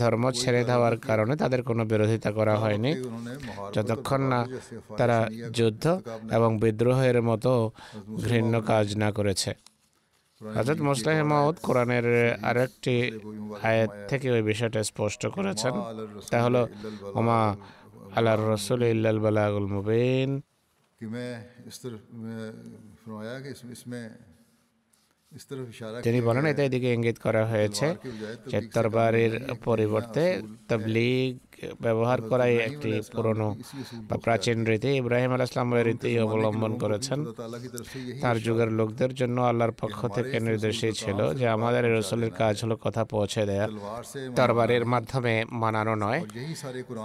ধর্ম ছেড়ে দেওয়ার কারণে তাদের কোনো বিরোধিতা করা হয়নি। যতক্ষণ না তারা যুদ্ধ এবং বিদ্রোহের মতো ঘৃণ্য কাজ না করেছে। হজরত মুসলাহ মাউদ কোরআনের আরেকটি আয়াত থেকে ওই বিষয়টা স্পষ্ট করেছেন। তা হলো ওমা আল্লাহ রসুল ইল্লাল বালাগুল মুবিন। তিনি বলেন এটা এদিকে ইঙ্গিত করা হয়েছে যে তরবারির পরিবর্তে তবলিগ ব্যবহার করাই একটি পুরনো বা প্রাচীন রীতি ইব্রাহিম আল ইসলামের রীতি অবলম্বন করেছেন তার যুগের লোকদের জন্য আল্লাহর পক্ষ থেকে নির্দেশই ছিল যে আমাদের রসুলের কাজ হলো কথা পৌঁছে দেয়া তরবারের মাধ্যমে মানানো নয়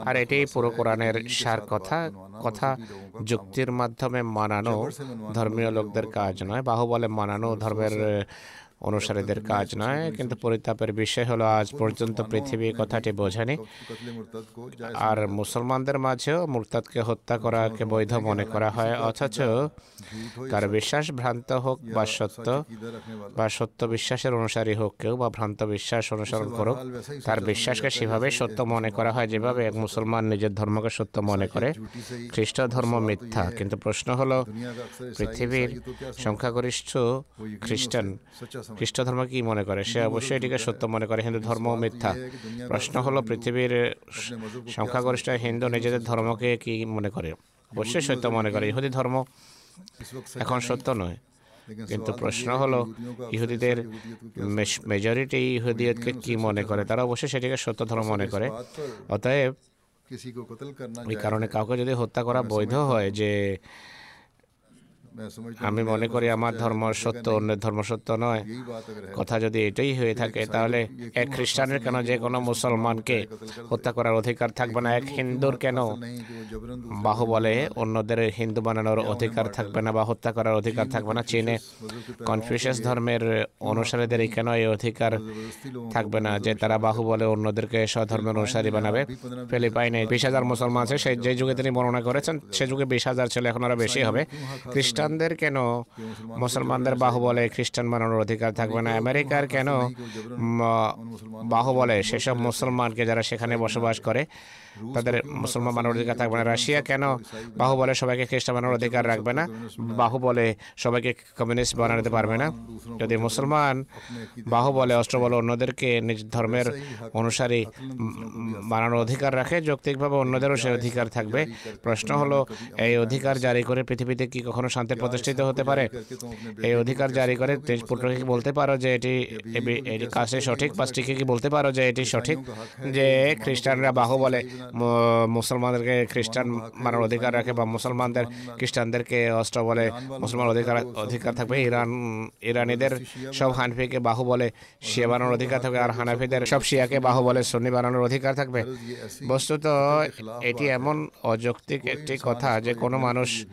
আর এটি পুরো কোরআনের সার কথা কথা যুক্তির মাধ্যমে মানানো ধর্মীয় লোকদের কাজ নয় বাহুবলে মানানো ধর্মের Yeah. অনুসারীদের কাজ নয়, কিন্তু পরিতাপের বিষয় হলো আজ পর্যন্ত পৃথিবী কথাটি বোঝেনি। আর মুসলমানদের মাঝেও মুরতাদকে হত্যা করাকে বৈধ মনে করা হয়, অথচ তার বিশ্বাস ভ্রান্ত হোক বা সত্য বা সত্য বিশ্বাসের অনুসারী হোক কেউ বা ভ্রান্ত বিশ্বাস অনুসরণ করুক, তার বিশ্বাসকে সেভাবে সত্য মনে করা হয় যেভাবে এক মুসলমান নিজের ধর্মকে সত্য মনে করে। খ্রিস্ট ধর্ম মিথ্যা, কিন্তু প্রশ্ন হলো, পৃথিবীর সংখ্যাগরিষ্ঠ খ্রিস্টান খ্রিস্ট ধর্ম কি মনে করে? সে অবশ্যই এটিকে সত্য মনে করে। হিন্দু ধর্ম মিথ্যা। প্রশ্ন হলো পৃথিবীর সংখ্যাগরিষ্ঠ হিন্দু নিজেদের ধর্মকে কি মনে করে? অবশ্যই সত্য মনে করে। ইহুদি ধর্ম এখন সত্য নয়। কিন্তু প্রশ্ন হলো ইহুদিদের মেজরিটি ইহুদিয়তকে কি মনে করে? তারা অবশ্যই সেটিকে সত্য ধর্ম মনে করে। অতএব এই কারণে কাউকে যদি হত্যা করা বৈধ হয়। যে আমি মনে করি আমার ধর্ম সত্য, অন্যের ধর্ম সত্য নয়। কথা যদি এটাই হয়ে থাকে, তাহলে এক খ্রিস্টানের কেন যে কোনো মুসলমানকে হত্যা করার অধিকার থাকবে না? এক হিন্দুর কেন? বাহু বলে অন্যদের হিন্দু বানানোর অধিকার থাকবে না বা হত্যা করার অধিকার থাকবে না? চীনে কনফিউশিয়াস ধর্মের অনুসারীদের কেন এই অধিকার থাকবে না যে তারা বাহু বলে অন্যদেরকে স্বধর্মের অনুসারী বানাবে? ফিলিপাইনে বিশ হাজার মুসলমান আছে, সেই যে যুগে তিনি বর্ণনা করেছেন, সে যুগে বিশ হাজার ছেলে এখন আরও বেশি হবে। খ্রিস্টান খ্রিস্টানদের কেন? মুসলমানদের বাহু বলে খ্রিস্টান বানানোর অধিকার থাকবে না। আমেরিকার কেন? বাহুবলে বাহু বলে সেসব মুসলমানকে যারা সেখানে বসবাস করে তাদের মুসলমান বানানোর অধিকার থাকবে না। রাশিয়া কেন? বাহু বলে সবাইকে খ্রিস্টান বানানোর অধিকার রাখবে না। বাহু বলে সবাইকে কমিউনিস্ট বানাতে পারবে না। যদি মুসলমান বাহু বলে, অস্ত্র বলে অন্যদেরকে নিজ ধর্মের অনুসারী বানানোর অধিকার রাখে, যৌক্তিকভাবে অন্যদেরও সেই অধিকার থাকবে। প্রশ্ন হলো, এই অধিকার জারি করে পৃথিবীতে কি কখনো শান্তি প্রতিষ্ঠিত হতে পারে? এই অধিকার জারি করে তেজপুত্রকে কি বলতে পারো যে এটি এটি কাজটি সঠিক? পাঁচটিকে কি বলতে পারো যে এটি সঠিক? যে খ্রিস্টানরা বাহু বলে মুসলমানদেরকে খ্রিস্টান মানার অধিকার রাখে বা মুসলমানদের খ্রিস্টানদেরকে অস্ত্র বলে মুসলমান অধিকার অধিকার থাকবে। ইরান, ইরানিদের সব হানফিকে বাহু বলে শিয়া বানানোর অধিকার থাকবে আর হানাফিদের সব শিয়াকে বাহু বলে সুন্নি বানানোর অধিকার থাকবে। বস্তুত এটি এমন অযৌক্তিক একটি কথা যে কোনো মানুষ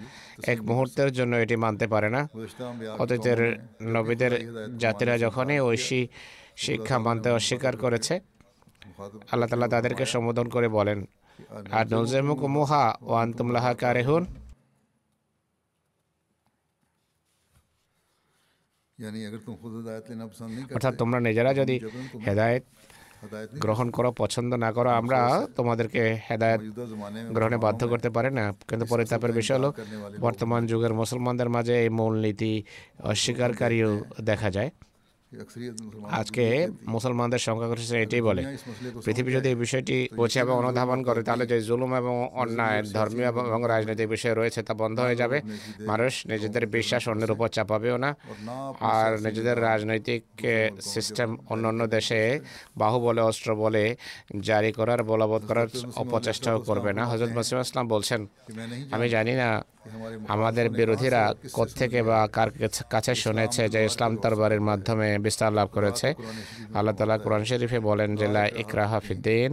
এক মুহূর্তের জন্য এটি মানতে পারে না। অতীতের নবীদের জাতিরা যখনই ঐশী শিক্ষা মানতে অস্বীকার করেছে আল্লাহ তালা তাদেরকে সম্বোধন করে বলেন আর নৌজেমুক মোহা ও আন্তমলাহা কারে হন অর্থাৎ তোমরা নিজেরা যদি হেদায়ত গ্রহণ করো পছন্দ না করো আমরা তোমাদেরকে হেদায়ত গ্রহণে বাধ্য করতে পারি না। কিন্তু পরিতাপের বিষয় হলো বর্তমান যুগের মুসলমানদের মাঝে এই মূলনীতি অস্বীকারীও দেখা যায়। আজকে মুসলমানদের সংখ্যা সংখ্যাগরিষ্ঠ এটাই বলে। পৃথিবী যদি এই বিষয়টি বোঝে এবং অনুধাবন করে তাহলে যে জুলুম এবং অন্যায় ধর্মীয় এবং রাজনৈতিক বিষয় রয়েছে তা বন্ধ হয়ে যাবে। মানুষ নিজেদের বিশ্বাস অন্যের উপর চাপাবেও না। আর নিজেদের রাজনৈতিক সিস্টেম অন্য অন্য দেশে বাহু বলে অস্ত্র বলে জারি করার বলবৎ করার অপচেষ্টাও করবে না। হজরত মসিম ইসলাম বলছেন আমি জানি না আমাদের বিরোধীরা কোত্থেকে বা কার কাছে শুনেছে যে ইসলাম তরবারের মাধ্যমে বিস্তার লাভ করেছে। আল্লাহ তালা কোরআন শরীফে বলেন যে, লা ইকরা হাফিদ্দিন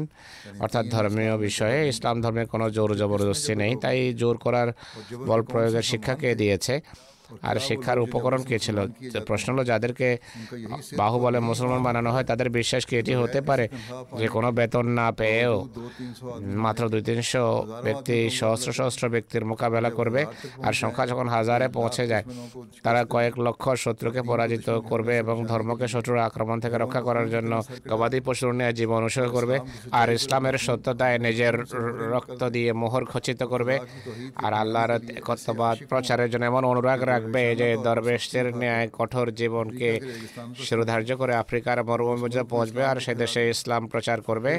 অর্থাৎ ধর্মীয় বিষয়ে। ইসলাম ধর্মের কোনো জোর জবরদস্তি নেই। তাই জোর করার বল প্রয়োগের শিক্ষাকে দিয়েছে। আর শিক্ষার উপকরণ কে ছিল? প্রশ্ন হলো যাদেরকে বাহুবলে মুসলমান বানানো হয় তাদের বিশ্বাস কি এটি হতে পারে? যে কোনো বেতন না পেয়েও মাত্র দুই তিনশো ব্যক্তি সহস্র সহস্র ব্যক্তির মোকাবেলা করবে আর সংখ্যা যখন হাজারে পৌঁছে যায় তারা কয়েক লক্ষ শত্রুকে পরাজিত করবে এবং ধর্মকে শত্রুর আক্রমণ থেকে রক্ষা করার জন্য গবাদি পশুর নিয়ে জীবন উৎসর্গ করবে আর ইসলামের সত্যতায় নিজের রক্ত দিয়ে মোহর খচিত করবে। আর আল্লাহর একত্ববাদ প্রচারের জন্য এমন অনুরাগ থাকবে যে দরবেশদের ন্যায় কঠোর জীবনকে শিরোধার্য করে আফ্রিকার মরুভূমি পৌঁছবে আর সে দেশে ইসলাম প্রচার করবে।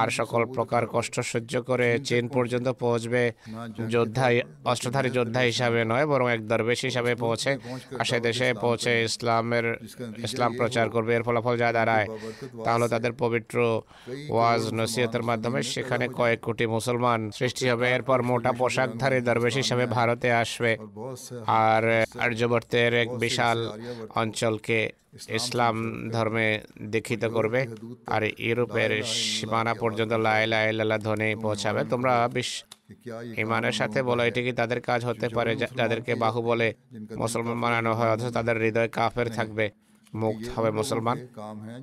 আর সকল প্রকার কষ্ট সহ্য করে চীন পর্যন্ত পৌঁছবে যোদ্ধা অষ্টধারী যোদ্ধা হিসাবে নয়, বরং এক দরবেশ হিসাবে পৌঁছে আর সে দেশে পৌঁছে ইসলামের, ইসলাম প্রচার করবে। এর ফলাফল যা দাঁড়ায় তাহলে তাদের পবিত্র ওয়াজ নসিহতের মাধ্যমে সেখানে কয়েক কোটি মুসলমান সৃষ্টি হবে। এরপর মোটা পোশাকধারী দরবেশ হিসাবে ভারতে আসবে। আর আর আর্যবর্তের এক বিশাল অঞ্চলকে ইসলাম ধর্মে দীক্ষিত করবে আর ইউরোপের সীমানা পর্যন্ত লাইলা ধ্বনি পৌঁছাবে। তোমরা বিশ ইমানের সাথে বলো এটি কি তাদের কাজ হতে পারে? যাদেরকে বাহু বলে মুসলমান বানানো হয় অথচ তাদের হৃদয় কাফের থাকবে মুক্ত হবে মুসলমান।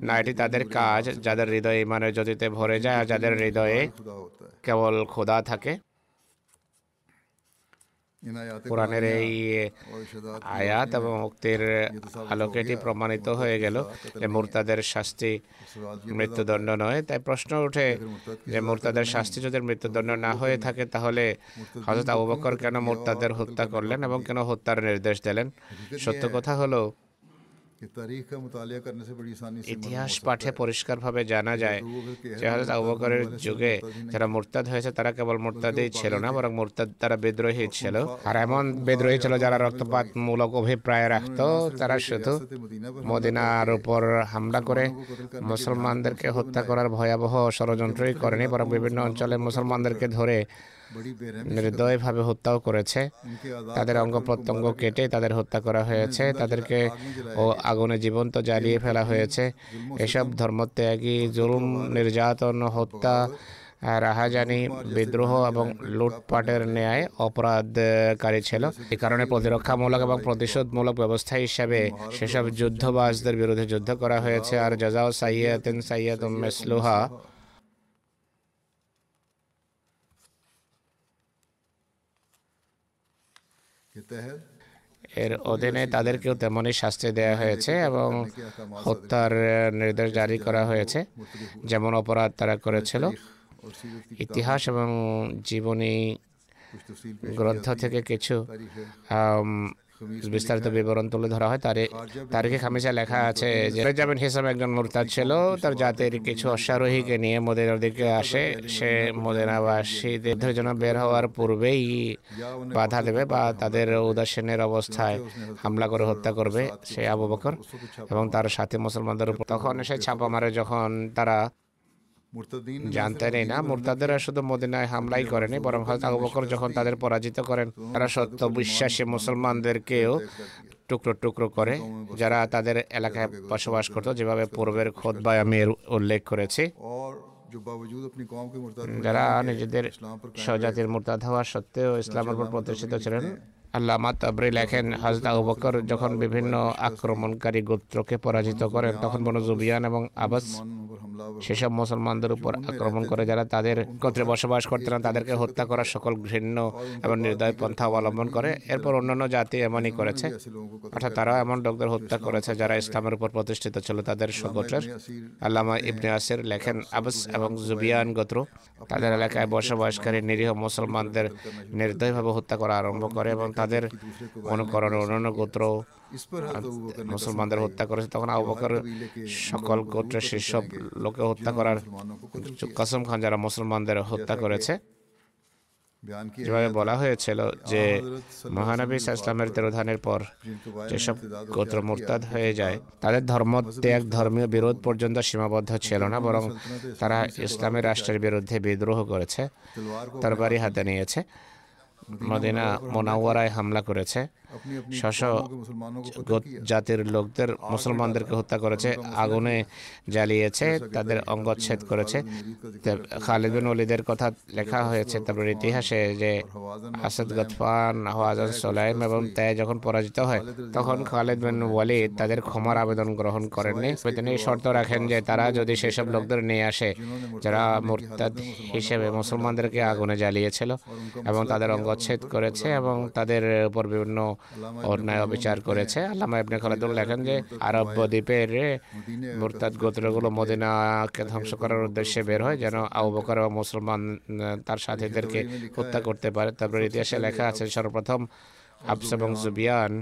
না এটি তাদের কাজ যাদের হৃদয় ইমানের জ্যোতিতে ভরে যায় আর যাদের হৃদয়ে কেবল খোদা থাকে। কোরআনের এই আয়াত এবং মুক্তির আলোকেটি প্রমাণিত হয়ে গেল যে মুরতাদের শাস্তি মৃত্যুদণ্ড নয়। তাই প্রশ্ন ওঠে যে মুরতাদের শাস্তি যদি মৃত্যুদণ্ড না হয়ে থাকে তাহলে হজরত আবু বকর কেন মুরতাদের হত্যা করলেন এবং কেন হত্যার নির্দেশ দিলেন? সত্য কথা হলো ইতিহাস পাঠে পরিষ্কারভাবে জানা যায় যে হযরত আবু বকরের যুগে যারা মুরতাদ হয়েছে তারা কেবল মুরতাদই ছিল না বরং মুরতাদ তারা বিদ্রোহী ছিল আর এমন বিদ্রোহী ছিল যারা রক্তপাত মূলক অভিপ্রায় রাখত তারা শুধু মদিনার উপর হামলা করে মুসলমানদেরকে হত্যা করার ভয়াবহ ষড়যন্ত্রই করেনি বরং বিভিন্ন অঞ্চলে মুসলমানদেরকে ধরে নির্দয়ভাবে হত্যাও করেছে। তাদের অঙ্গ প্রত্যঙ্গ কেটে তাদের হত্যা করা হয়েছে। তাদেরকে ও আগুনে জীবন্ত জ্বালিয়ে ফেলা হয়েছে। এসব ধর্মত্যাগী জুলুম নির্যাতন হত্যা রাহাজানি বিদ্রোহ এবং লুটপাটের ন্যায় অপরাধকারী ছিল। এ কারণে প্রতিরক্ষামূলক এবং প্রতিশোধমূলক ব্যবস্থা হিসাবে সেসব যুদ্ধবাসদের বিরুদ্ধে যুদ্ধ করা হয়েছে। আর জাজাও সাইয়াতিন সাইয়াদ মেসলুহা। এর অধীনে তাদেরকেও তেমনই শাস্তি দেওয়া হয়েছে এবং হত্যার নির্দেশ জারি করা হয়েছে। যেমন অপরাধ তারা করেছিল। ইতিহাস এবং জীবনী গ্রন্থ থেকে কিছু বিস্তারিত বিবরণ তুলে ধরা হয়। তার তারিখে খামিসা লেখা আছে যে রেজাবিন হিসাবে একজন মুরতাদ ছিল। তার জাতির কিছু অশ্বারোহীকে নিয়ে মদিনার দিকে আসে। সে মদিনাবাসীদের জন্য বের হওয়ার পূর্বেই বাধা দেবে বা তাদের উদাসীনের অবস্থায় হামলা করে হত্যা করবে সে আবু বকর এবং তার সাথে মুসলমানদের উপর। তখন সে ছাপা মারে যখন তারা জানতেনই না মোরতাদেরা শুধু মদিনায় হামলাই করেনি বরং হজরত আবু বকর যখন তাদের পরাজিত করেন তারা সত্য বিশ্বাসে মুসলমানদেরকেও টুকরো টুকরো করে যারা তাদের এলাকায় বসবাস করত যেভাবে পূর্বের খোদ বা আমি উল্লেখ করেছি যারা নিজেদের স্বজাতির মোরতাদ হওয়া সত্ত্বেও ইসলামের উপর প্রতিষ্ঠিত ছিলেন আল্লাহ মাতাবরি লেখেন হাজদা বকর যখন বিভিন্ন আক্রমণকারী গোত্রকে পরাজিত করেন তখন বনু জুবিয়ান এবং আবাস সেসব মুসলমানদের উপর আক্রমণ করে যারা তাদের গোত্রে বসবাস করতে না তাদেরকে হত্যা করার সকল ঘৃণ্য এবং নির্দয় পন্থা অবলম্বন করে। এরপর অন্যান্য জাতি এমনই করেছে। অর্থাৎ তারা এমন লোকদের হত্যা করেছে যারা ইসলামের উপর প্রতিষ্ঠিত ছিল তাদের গোত্রের আল্লামা ইবনে আসির লেখেন আবস এবং জুবিয়ান গোত্র। তাদের এলাকায় বসবাসকারী নিরীহ মুসলমানদের নির্দয়ভাবে হত্যা করা আরম্ভ করে এবং তাদের অনুকরণে অন্যান্য গোত্র মুসলমানদের হত্যা করেছে তখন আবু বকর সকল গোত্রের সেসব লোকে হত্যা করার কাসম খান যারা মুসলমানদের হত্যা করেছে। যেভাবে বলা হয়েছিল যে মহানবী ইসলামের তেরোধানের পর যেসব গোত্র মোরতাদ হয়ে যায় তাদের ধর্ম ত্যাগ ধর্মীয় বিরোধ পর্যন্ত সীমাবদ্ধ ছিল না বরং তারা ইসলামী রাষ্ট্রের বিরুদ্ধে বিদ্রোহ করেছে। তরবারি হাতে নিয়েছে। মদিনা মোনাওয়ারায় হামলা করেছে। জাতির লোকদের মুসলমানদেরকে হত্যা করেছে আগুনে জ্বালিয়েছে তাদের অঙ্গচ্ছেদ করেছে খালিদ বিন ওলিদের কথা লেখা হয়েছে তারপর ইতিহাসে যে আসাদ গতফান হওয়াজান সোলাইম এবং তাই যখন পরাজিত হয় তখন খালিদ বিন ওয়ালিদ তাদের ক্ষমার আবেদন গ্রহণ করেননি তিনি শর্ত রাখেন যে তারা যদি সেসব লোকদের নিয়ে আসে যারা মোরতাদ হিসেবে মুসলমানদেরকে আগুনে জ্বালিয়েছিল এবং তাদের অঙ্গচ্ছেদ করেছে এবং তাদের উপর বিভিন্ন অন্যায় অবিচার করেছে। আল্লামা ইবনে খালেদুল লেখেন যে আরব দ্বীপের মুরতাদ গোত্রগুলো মদিনাকে ধ্বংস করার উদ্দেশ্যে বের হয়, যেন আবু বকর ও মুসলমান তার সাথীদেরকে হত্যা করতে পারে। তারপরে ইতিহাসে লেখা আছে, সর্বপ্রথম আবস এবং জুবিয়ান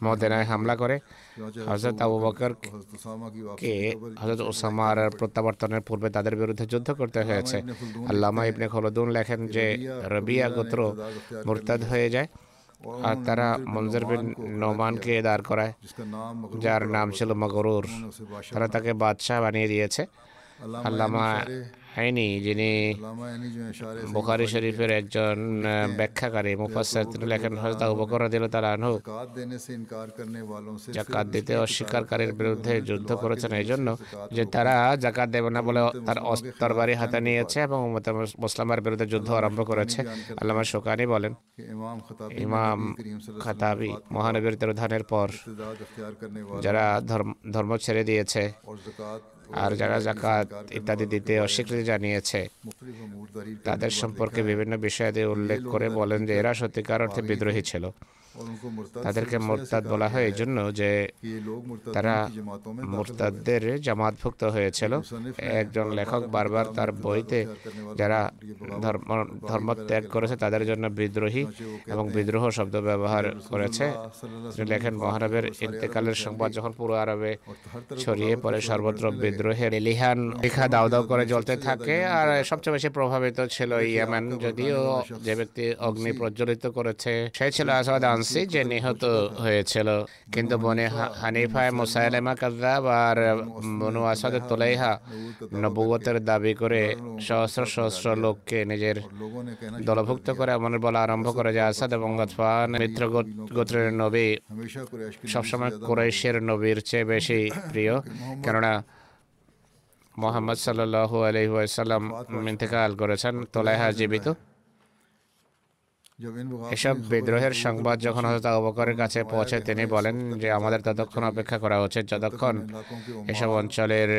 মদিনায় হামলা করে। হজরত আবু বকর কে হজরত ওসামার প্রত্যাবর্তনের পূর্বে তাদের বিরুদ্ধে যুদ্ধ করতে হয়েছে। আল্লামা ইবনে খলদুন লেখেন যে রবিয়া গোত্র মুরতাদ হয়ে যায়। আর তারা মনজার বিন নোমানকে দাঁড় করায় যার নাম ছিল মগরুর তারা তাকে বাদশাহ বানিয়ে দিয়েছে। আল্লামা হাইনি যিনি বোখারি শরীফের একজন ব্যাখ্যাকারী মুফাসসার তিনি লেখেন হযরত আবু বকর রাদিয়াল্লাহু আনহু। যাকাত দিতে অস্বীকারীর বিরুদ্ধে যুদ্ধ করেছেন এই জন্য যে তারা যাকাত দেবে না বলে তার তরবারি হাতে নিয়েছে এবং উম্মতে বিরুদ্ধে যুদ্ধ আরম্ভ করেছে। আল্লামা শোকানি বলেন ইমাম খাতাবি মহানবীর তেরোধানের পর যারা ধর্ম ছেড়ে দিয়েছে আর যারা জাকাত ইত্যাদি দিতে অস্বীকৃতি জানিয়েছে, তাদের সম্পর্কে বিভিন্ন বিষয়াদি উল্লেখ করে বলেন যে এরা সত্যিকার অর্থে বিদ্রোহী ছিল। তাদেরকে মোরতাদ বলা হয় এই জন্য যে তারা মোরতাদের জামাতভুক্ত হয়েছিল একজন লেখক বারবার তার বইতে যারা ধর্ম ধর্ম ত্যাগ করেছে তাদের জন্য বিদ্রোহী এবং বিদ্রোহ শব্দ ব্যবহার করেছে লেখেন মহানবের ইন্তেকালের সংবাদ যখন পুরো আরবে ছড়িয়ে পড়ে সর্বত্র বিদ্রোহের লিহান লেখা দাও দাও করে জ্বলতে থাকে আর সবচেয়ে বেশি প্রভাবিত ছিল ইয়ামান যদিও যে ব্যক্তি অগ্নি প্রজ্বলিত করেছে সে ছিল আসাদ শানসি যে নিহত হয়েছিল কিন্তু বনে হানিফায় মুসাইলেমা কাদ্দাব আর বনু আসাদ তোলাইহা নবুয়তের দাবি করে সহস্র সহস্র লোককে নিজের দলভুক্ত করে মনে বলা আরম্ভ করে যে আসাদ এবং গতফান মিত্র গোত্রের নবী সবসময় কোরাইশের নবীর চেয়ে বেশি প্রিয় কেননা মোহাম্মদ সাল্লাহ আলহিহাসাল্লাম ইন্তেকাল করেছেন তোলাইহা জীবিত এসব বিদ্রোহের সংবাদ যখন হজরত আবকরের কাছে পৌঁছে তিনি বলেন যে আমাদের ততক্ষণ অপেক্ষা করা উচিত যতক্ষণ এসব অঞ্চলের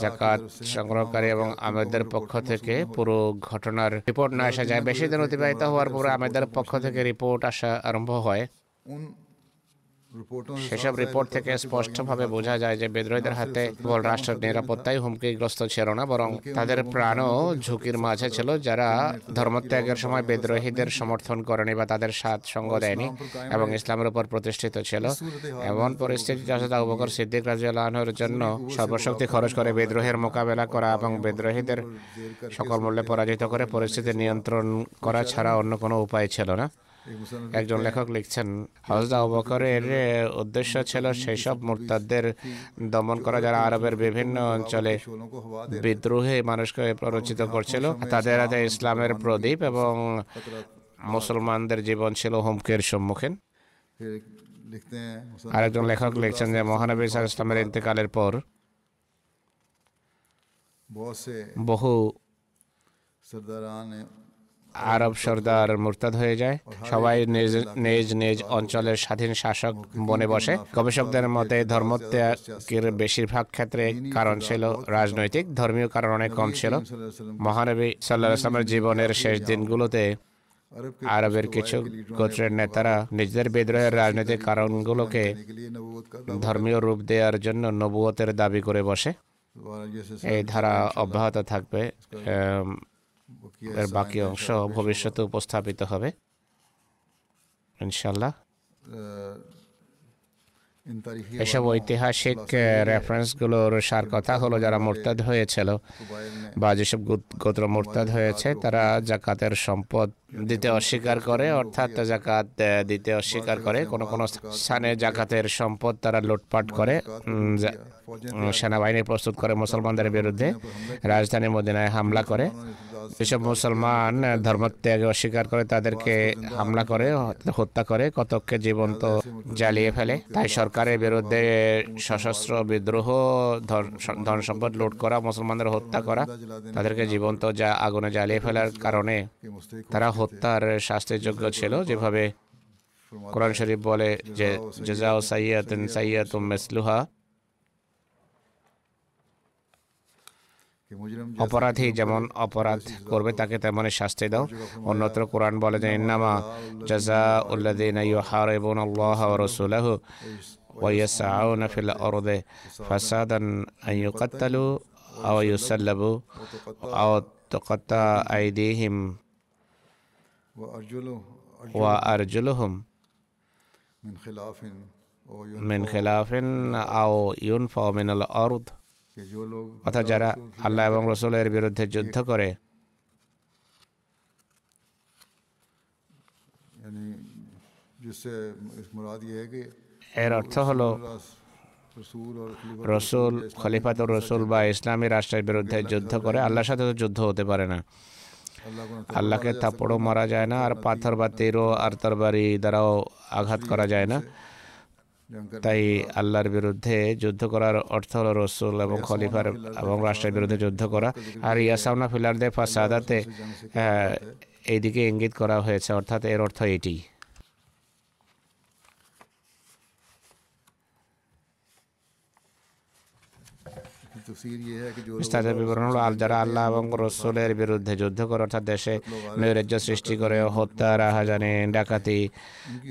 জাকাত সংগ্রহকারী এবং আমেদের পক্ষ থেকে পুরো ঘটনার রিপোর্ট না আসা যায়। বেশি দিন অতিবাহিত হওয়ার পরে আমেদের পক্ষ থেকে রিপোর্ট আসা আরম্ভ হয়। সেসব রিপোর্ট থেকে স্পষ্টভাবে বোঝা যায় যে বিদ্রোহীদের হাতে কেবল রাষ্ট্রের নিরাপত্তাই হুমকিগ্রস্ত ছিল না বরং তাদের প্রাণও ঝুঁকির মাঝে ছিল যারা ধর্মত্যাগের সময় বিদ্রোহীদের সমর্থন করেনি বা তাদের সাথ সঙ্গ দেয়নি এবং ইসলামের উপর প্রতিষ্ঠিত ছিল। এমন পরিস্থিতি হজরত আবু বকর সিদ্দিক রাজিউল্লাহর জন্য সর্বশক্তি খরচ করে বিদ্রোহের মোকাবেলা করা এবং বিদ্রোহীদের সকল মূল্যে পরাজিত করে পরিস্থিতি নিয়ন্ত্রণ করা ছাড়া অন্য কোনো উপায় ছিল না। একজন লেখক লিখছেন হজরত আবু বকরের উদ্দেশ্য ছিল সেসব মুরতাদদের দমন করা যারা আরবের বিভিন্ন অঞ্চলে বিদ্রোহে মানুষকে প্ররোচিত করছিল। তাদের হাতে ইসলামের প্রদীপ এবং মুসলমানদের জীবন ছিল হুমকির সম্মুখীন। আরেকজন লেখক লিখছেন যে, মহানবী ইসলামের ইন্তেকালের পর বহু আরব সর্দার মোরতাদ হয়ে যায়। সবাই নিজ নিজ নিজ অঞ্চলের স্বাধীন শাসক বনে বসে। গবেষকদের মতে ধর্মত্যাগের বেশিরভাগ ক্ষেত্রে কারণ ছিল রাজনৈতিক, ধর্মীয় কারণ অনেক কম ছিল। মহানবী সাল্লাহ জীবনের শেষ দিনগুলোতে আরবের কিছু গোত্রের নেতারা নিজেদের বিদ্রোহের রাজনৈতিক কারণগুলোকে ধর্মীয় রূপ দেওয়ার জন্য নবুয়তের দাবি করে বসে। এই ধারা অব্যাহত থাকবে এর বাকি অংশ ভবিষ্যতে উপস্থাপিত হবে। ইনশাল্লাহ এসব ঐতিহাসিক রেফারেন্সগুলোর সার কথা হলো যারা মোরতাদ হয়েছিল বা যেসব গোত্র মোরতাদ হয়েছে তারা জাকাতের সম্পদ দিতে অস্বীকার করে অর্থাৎ জাকাত eh, দিতে অস্বীকার করে কোন কোন স্থানে জাকাতের সম্পদ তারা লুটপাট করে সেনাবাহিনী প্রস্তুত করে মুসলমানদের বিরুদ্ধে রাজধানী মদিনায় হামলা করে। এসব মুসলমান eh, ধর্মত্যাগ অস্বীকার করে তাদেরকে হামলা করে হত্যা করে কতককে জীবন্ত জ্বালিয়ে ফেলে তাই সরকার সরকারের বিরুদ্ধে সশস্ত্র বিদ্রোহ, ধন সম্পদ লুট করা, মুসলমানদের হত্যা করা, তাদেরকে জীবন্ত যা আগুনে জ্বালিয়ে ফেলার কারণে তারা হত্যার শাস্তিযোগ্য ছিল। যেভাবে কোরআন শরীফ বলে যে জেজাও সাইয়াত সাইয়াত মেসলুহা। অপরাধী যেমন অপরাধ করবে, তাকে তেমনই শাস্তি দাও। অন্যত্র কোরআন বলে যে, ইন্নামা জাজা উল্লাদিন ইউহারিবুন আল্লাহ ওয়া রাসূলাহু। ويسعون في الأرض فسادا أن يقتلوا أو يسلبوا أو تقطع أيديهم وأرجلهم من خلاف أو ينفع من الأرض. অর্থাৎ যারা আল্লাহ এবং রসুলের বিরুদ্ধে যুদ্ধ করে। يعني جس سے مراد یہ এর অর্থ হলো, রসুল খলিফাত রসুল বা ইসলামী রাষ্ট্রের বিরুদ্ধে যুদ্ধ করে আল্লাহর সাথে তো যুদ্ধ হতে পারে না। আল্লাহকে থাপ্পড়ও মারা যায় না, আর পাথর বা তেরো আর তরবারি দ্বারাও আঘাত করা যায় না। তাই আল্লাহর বিরুদ্ধে যুদ্ধ করার অর্থ হল, রসুল এবং খলিফার এবং রাষ্ট্রের বিরুদ্ধে যুদ্ধ করা। আর ইয়াসাউনা ফিলারদে ফাসাদাতে এইদিকে ইঙ্গিত করা হয়েছে, অর্থাৎ এর অর্থ এটি। বিস্তারিত বিবরণ হলো আল যারা আল্লাহ এবং রসুলের বিরুদ্ধে যুদ্ধ করে অর্থাৎ দেশে নৈরাজ্য সৃষ্টি করে হত্যা রাহাজানি ডাকাতি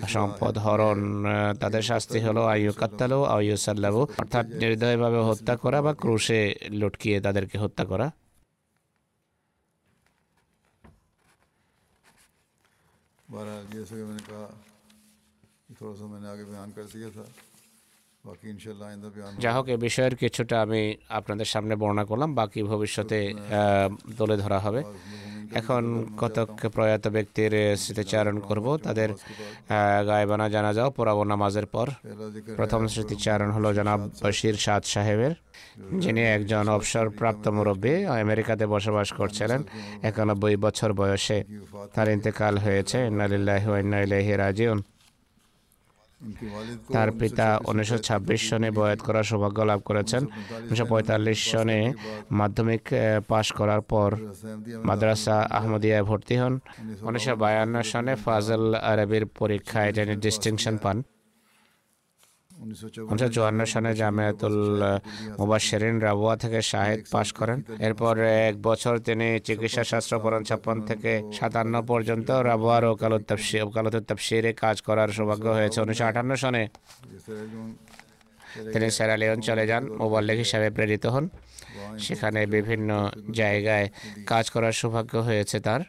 সম্পদ হরণ তাদের শাস্তি হলো আয়ু কাত্তালো আয়ু সাল্লাবু অর্থাৎ নির্দয়ভাবে হত্যা করা বা ক্রুশে লটকিয়ে তাদেরকে হত্যা করা। বারা جیسے کہ میں نے کہا تھوڑا سا میں نے آگے بیان যা হোক এ বিষয়ের কিছুটা আমি আপনাদের সামনে বর্ণনা করলাম বাকি ভবিষ্যতে তুলে ধরা হবে। এখন কতক প্রয়াত ব্যক্তির স্মৃতিচারণ করব তাদের গায়েবানা জানাজাও পোড়াব নামাজের পর। প্রথম স্মৃতিচারণ হলো জনাব বশির সাদ সাহেবের যিনি একজন অবসরপ্রাপ্ত মুরব্বী আমেরিকাতে বসবাস করছিলেন। একানব্বই বছর বয়সে তার ইন্তেকাল হয়েছে। ইন্নালিল্লাহ ইন্না রাজিউন। তার পিতা উনিশশো ছাব্বিশ সনে বয়াত করার সৌভাগ্য লাভ করেছেন। উনিশশো পঁয়তাল্লিশ সনে মাধ্যমিক পাশ করার পর মাদ্রাসা আহমদিয়ায় ভর্তি হন। উনিশশো বায়ান্ন সনে ফাজল আরবির পরীক্ষায় তিনি ডিস্টিংশন পান। উনিশশো সালে জামিয়াতুল মুবাসেরিন রাবুয়া থেকে শাহেদ পাশ করেন। এরপর এক বছর তিনি চিকিৎসা শাস্ত্র পরণ ছাপ্পান থেকে সাতান্ন পর্যন্ত। রাবুয়ার ওকালত তাফসির ওকালতের কাজ করার সৌভাগ্য হয়েছে উনিশশো আটান্ন সনে তিনি স্যারালিয়ন চলে যান মোবাল্লেক হিসাবে প্রেরিত হন। সেখানে বিভিন্ন জায়গায় কাজ করার সৌভাগ্য হয়েছে তার।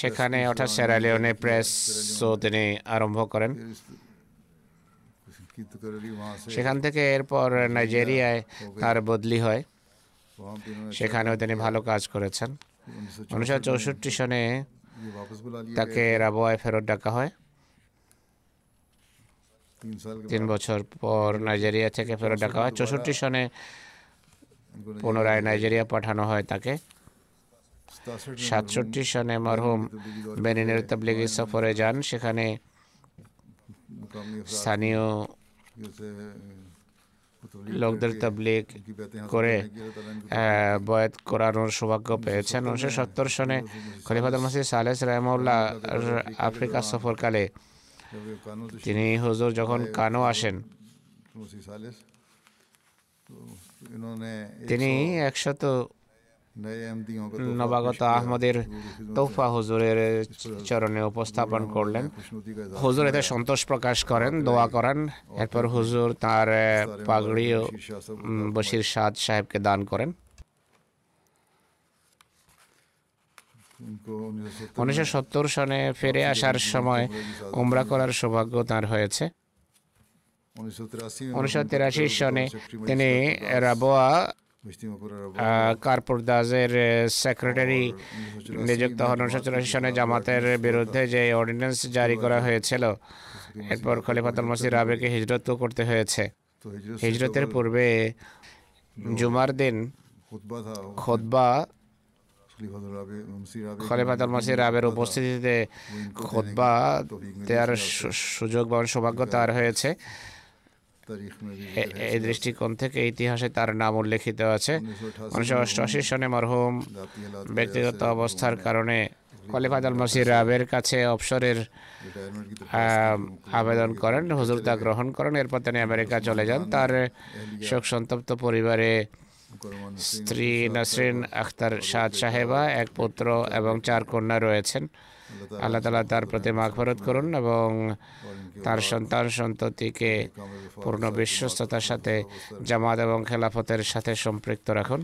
সেখানে অর্থাৎ স্যারালিয়নে প্রেস তিনি আরম্ভ করেন। সেখান থেকে এরপর নাইজেরিয়ায় তার বদলি হয়। সেখানেও তিনি ভালো কাজ করেছেন। উনিশশো চৌষট্টি সনে তাকে রাবোয়ায় ফেরত ডাকা হয়। তিন বছর পর নাইজেরিয়া থেকে ফেরত ডাকা হয়। চৌষট্টি সনে পুনরায় নাইজেরিয়া পাঠানো হয় তাকে। সাতষট্টি সনে মরহুম বেনিনের তাবলিগি সফরে যান। সেখানে স্থানীয় লোকদের তাবলিগ করে বয়াত করানোর সৌভাগ্য পেয়েছেন উনিশশো সত্তর সনে খলিফাদ মসিদ সালেস রহমউল্লাহ আফ্রিকা সফরকালে তিনি হুজুর যখন কানো আসেন তিনি একশত নবাগত আহমদের তৌফা হুজুরের চরণে উপস্থাপন করলেন। হুজুর এতে সন্তোষ প্রকাশ করেন, দোয়া করেন। এরপর হুজুর তার পাগড়ি বশির সাদ সাহেবকে দান করেন। উনিশশো সত্তর সনে ফিরে আসার সময় উমরা করার সৌভাগ্য তার হয়েছে। উনিশশো তিরাশি সনে তিনি রাবোয়া কারপুরদাসের সেক্রেটারি নিযুক্ত হন উনিশশো সনে জামাতের বিরুদ্ধে যে অর্ডিন্যান্স জারি করা হয়েছিল এরপর খলিফাতুল মাসি রাবেকে হিজরত করতে হয়েছে হিজরতের পূর্বে জুমার দিন খোদবা খলিফাতুল মাসির রাবের উপস্থিতিতে খোদবা দেওয়ার সুযোগ বা সৌভাগ্য তার হয়েছে এই দৃষ্টিকোণ থেকে ইতিহাসে তার নাম উল্লেখিত আছে। উনিশশো অষ্টআশি সনে মরহুম ব্যক্তিগত অবস্থার কারণে খলিফাদাল মসির রাবের কাছে অবসরের আবেদন করেন হুজুর তা গ্রহণ করেন এরপর তিনি আমেরিকা চলে যান। তার শোক সন্তপ্ত পরিবারে স্ত্রী নাসরিন আখতার শাহ সাহেবা এক পুত্র এবং চার কন্যা রয়েছেন। আল্লাহ তালা তার প্রতি মাখবরত করুন এবং তার সন্তান সন্ততিকে পূর্ণ বিশ্বস্ততার সাথে জামাত এবং খেলাফতের সাথে সম্পৃক্ত রাখুন।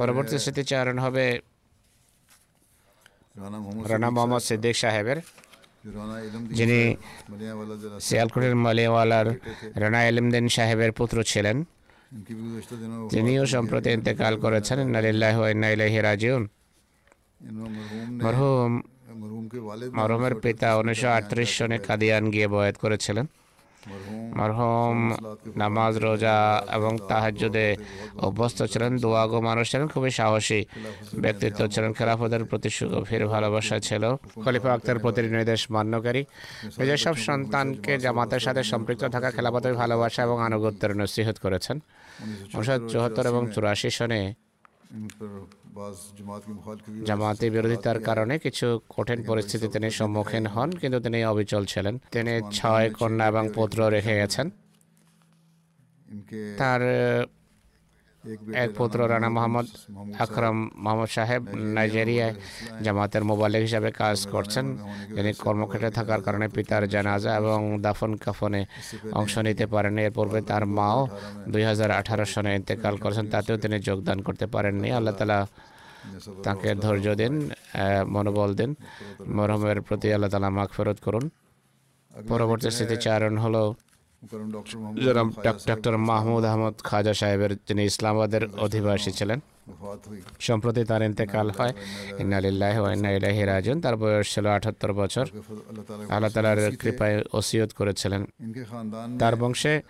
পরবর্তী স্মৃতিচারণ হবে রানা মোহাম্মদ সিদ্দিক সাহেবের, যিনি শিয়ালকুটির মালিয়াওয়ালার রানা এলিমদিন সাহেবের পুত্র ছিলেন। তিনিও সম্প্রতি ইন্তেকাল করেছেন। নালিল্লাহ ইলাইহি রাজিউন। মরহুম মরহুমের পিতা উনিশশো আটত্রিশ সনে কাদিয়ান গিয়ে বয়াত করেছিলেন। মরহুম নামাজ রোজা এবং তাহাজুদে অভ্যস্ত ছিলেন দোয়াগো মানুষ ছিলেন খুবই সাহসী ব্যক্তিত্ব ছিলেন খেলাফতের প্রতি সুগভীর ভালোবাসা ছিল। খলিফা আক্তার প্রতি নির্দেশ মান্যকারী। নিজের সব সন্তানকে জামাতের সাথে সম্পৃক্ত থাকা খেলাফতের ভালোবাসা এবং আনুগত্যের নসিহত করেছেন। উনিশশো চুয়াত্তর এবং চুরাশি সনে জামাতের বিরোধিতার কারণে কিছু কঠিন পরিস্থিতি তিনি সম্মুখীন হন কিন্তু তিনি অবিচল ছিলেন। তিনি ছয় কন্যা এবং পুত্র রেখে গেছেন। তার এক পুত্র রানা মোহাম্মদ আকরাম মোহাম্মদ সাহেব নাইজেরিয়ায় জামাতের মোবালিক হিসাবে কাজ করছেন যিনি কর্মক্ষেত্রে থাকার কারণে পিতার জানাজা এবং দাফন কাফনে অংশ নিতে পারেন এর পূর্বে তার মাও দুই হাজার আঠারো সনে ইন্তেকাল করেছেন তাতেও তিনি যোগদান করতে পারেননি আল্লাহ তালা তাকে ধৈর্য দিন মনোবল দিন মরহমের প্রতি আল্লাহ তালা মাখ ফেরত করুন। পরবর্তী স্মৃতিচারণ হলো জনাব মাহমুদ আহমদ খাজা সাহেবের যিনি ইসলামাবাদের অধিবাসী ছিলেন। সম্প্রতি তার ইন্তেকাল হয়। ইন্নালিল্লাহ ইন্না ইলাহি রাজন তার বয়স ছিল আঠাত্তর বছর। আল্লাহ তালার কৃপায় ওসিয়ত করেছিলেন। তার বংশে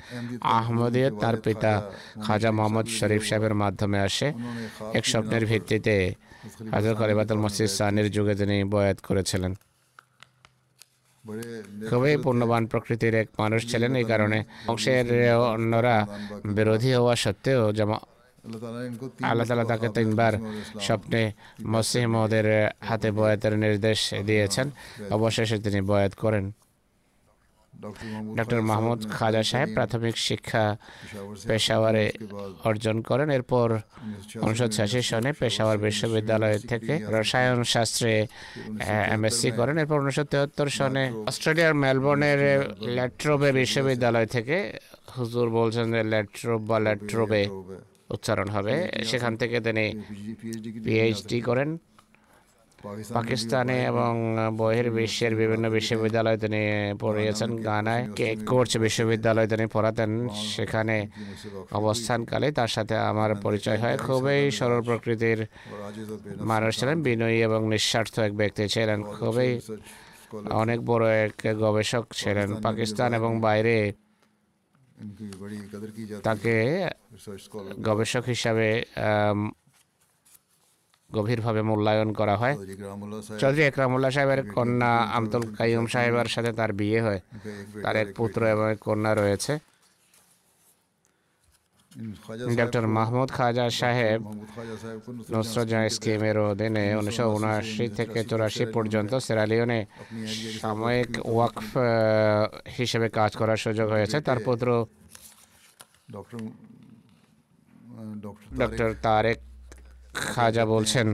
আহমদিয়ত তার পিতা খাজা মোহাম্মদ শরীফ সাহেবের মাধ্যমে আসে। এক স্বপ্নের ভিত্তিতে হাজর খলিবাতুল মসজিদ সানির যুগে তিনি বয়াত করেছিলেন। খুবই পূর্ণবান প্রকৃতির এক মানুষ ছিলেন এই কারণে। বংশের অন্যরা বিরোধী হওয়া সত্ত্বেও যেমন আল্লাহ তালা তাকে তিনবার স্বপ্নে মসিহ মহদের হাতে বয়াতের নির্দেশ দিয়েছেন। অবশেষে তিনি বয়াত করেন। ডক্টর মাহমুদ খাজা সাহেব প্রাথমিক শিক্ষা পেশাওয়ারে অর্জন করেন। এরপর উনিশশো ছিয়াশি সনে পেশাওয়ার বিশ্ববিদ্যালয় থেকে রসায়ন শাস্ত্রে এমএসসি করেন। এরপর উনিশশো তেহাত্তর সনে অস্ট্রেলিয়ার মেলবোর্নের ল্যাট্রোবে বিশ্ববিদ্যালয় থেকে হুজুর বলছেন যে ল্যাট্রোব বা ল্যাট্রোবে উচ্চারণ হবে। সেখান থেকে তিনি পিএইচডি করেন। পাকিস্তানে এবং বহির্বিশ্বের বিভিন্ন বিশ্ববিদ্যালয় তিনি পড়িয়েছেন গানায়। কোর্স বিশ্ববিদ্যালয় তিনি পড়াতেন। সেখানে অবস্থানকালে তার সাথে আমার পরিচয় হয়। খুবই সরল প্রকৃতির মানুষ ছিলেন বিনয়ী এবং নিঃস্বার্থ এক ব্যক্তি ছিলেন। খুবই অনেক বড় এক গবেষক ছিলেন। পাকিস্তান এবং বাইরে তাকে গবেষক হিসাবে গভীরভাবে মূল্যায়ন করা হয়। চৌধুরী একরামুল্লাহ সাহেবের কন্যা আমতুল কাইম সাহেবের সাথে তার বিয়ে হয়। তার এক পুত্র এবং এক কন্যা রয়েছে। ডক্টর মাহমুদ খাজা সাহেব নসরজা স্কিমের অধীনে উনিশশো উনআশি থেকে চুরাশি পর্যন্ত সেরালিওনে সাময়িক ওয়াকফ হিসেবে কাজ করার সুযোগ হয়েছে। তার পুত্র ডক্টর তারেক খাজা বলছেন,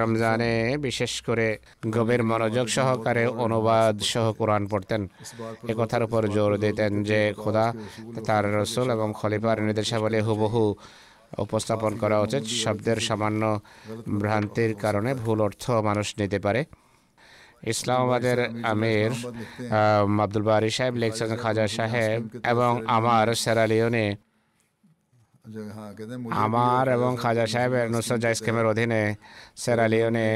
রমজানে বিশেষ করে গভীর মনোযোগ সহকারে অনুবাদ সহ কোরআন পড়তেন। এ কথার উপর জোর দিতেন যে খোদা তার রসুল এবং খলিফার নির্দেশাবলী হুবহু উপস্থাপন করা উচিত। শব্দের সামান্য ভ্রান্তির কারণে ভুল অর্থ মানুষ নিতে পারে। ইসলামাবাদের আমির আব্দুল বারি সাহেব লেখছেন, খাজা সাহেব এবং আমার সেরালিওনে আমার এবং খাজা সাহেবের নুসরত জাইসকেমের অধীনে সেরালিওনে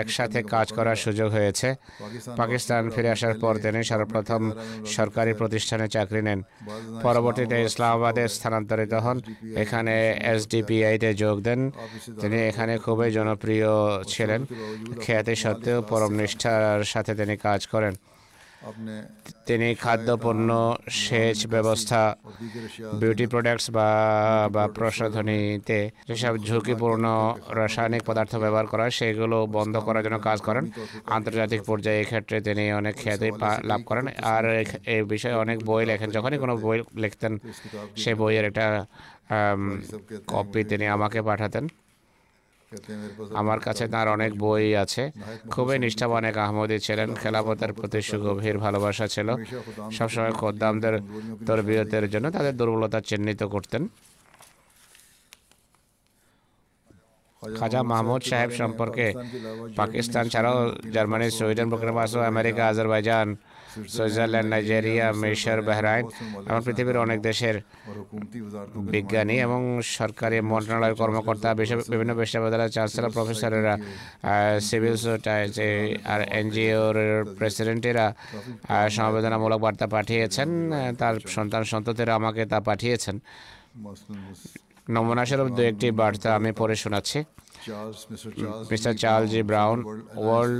একসাথে কাজ করার সুযোগ হয়েছে। পাকিস্তান ফিরে আসার পর তিনি সর্বপ্রথম সরকারি প্রতিষ্ঠানে চাকরি নেন। পরবর্তীতে ইসলামাবাদে স্থানান্তরিত হন। এখানে এসডিপিআইতে যোগ দেন। তিনি এখানে খুবই জনপ্রিয় ছিলেন। খ্যাতি সত্ত্বেও পরম নিষ্ঠার সাথে তিনি কাজ করেন। তিনি খাদ্যপণ্য, সেচ ব্যবস্থা বিউটি প্রোডাক্টস বা বা প্রসাধনীতে যেসব ঝুঁকিপূর্ণ রাসায়নিক পদার্থ ব্যবহার করা সেগুলো বন্ধ করার জন্য কাজ করেন। আন্তর্জাতিক পর্যায়ে ক্ষেত্রে তিনি অনেক খ্যাতি লাভ করেন। আর এই বিষয়ে অনেক বই লেখেন। যখনই কোনো বই লিখতেন, সে বইয়ের একটা কপি তিনি আমাকে পাঠাতেন। আমার কাছে তার অনেক বই আছে। খুবই নিষ্ঠাবান এক আহমদি ছিলেন। খেলাপথের প্রতি সুগভীর ভালোবাসা ছিল। সবসময় খদ্দামদের তরবিয়তের জন্য তাদের দুর্বলতা চিহ্নিত করতেন। খাজা মাহমুদ সাহেব সম্পর্কে পাকিস্তান ছাড়াও Germany, Sweden, Burkina Faso, America, Azerbaijan Switzerland, Nigeria, মিশর, বাহরাইন এবং পৃথিবীর অনেক দেশের বিজ্ঞানী এবং সরকারি মন্ত্রণালয়ের কর্মকর্তা বিভিন্ন বিশ্ববিদ্যালয়ের চ্যান্সেলর প্রফেসরেরা সিভিল সোসাইটি, আর এনজিওর প্রেসিডেন্টেরা সমবেদনামূলক বার্তা পাঠিয়েছেন। তার সন্তান সন্ততেরা আমাকে তা পাঠিয়েছেন। নমুনা স্বরূপ দু একটি বার্তা আমি পড়ে শোনাচ্ছি। Mister Charles G Brown, World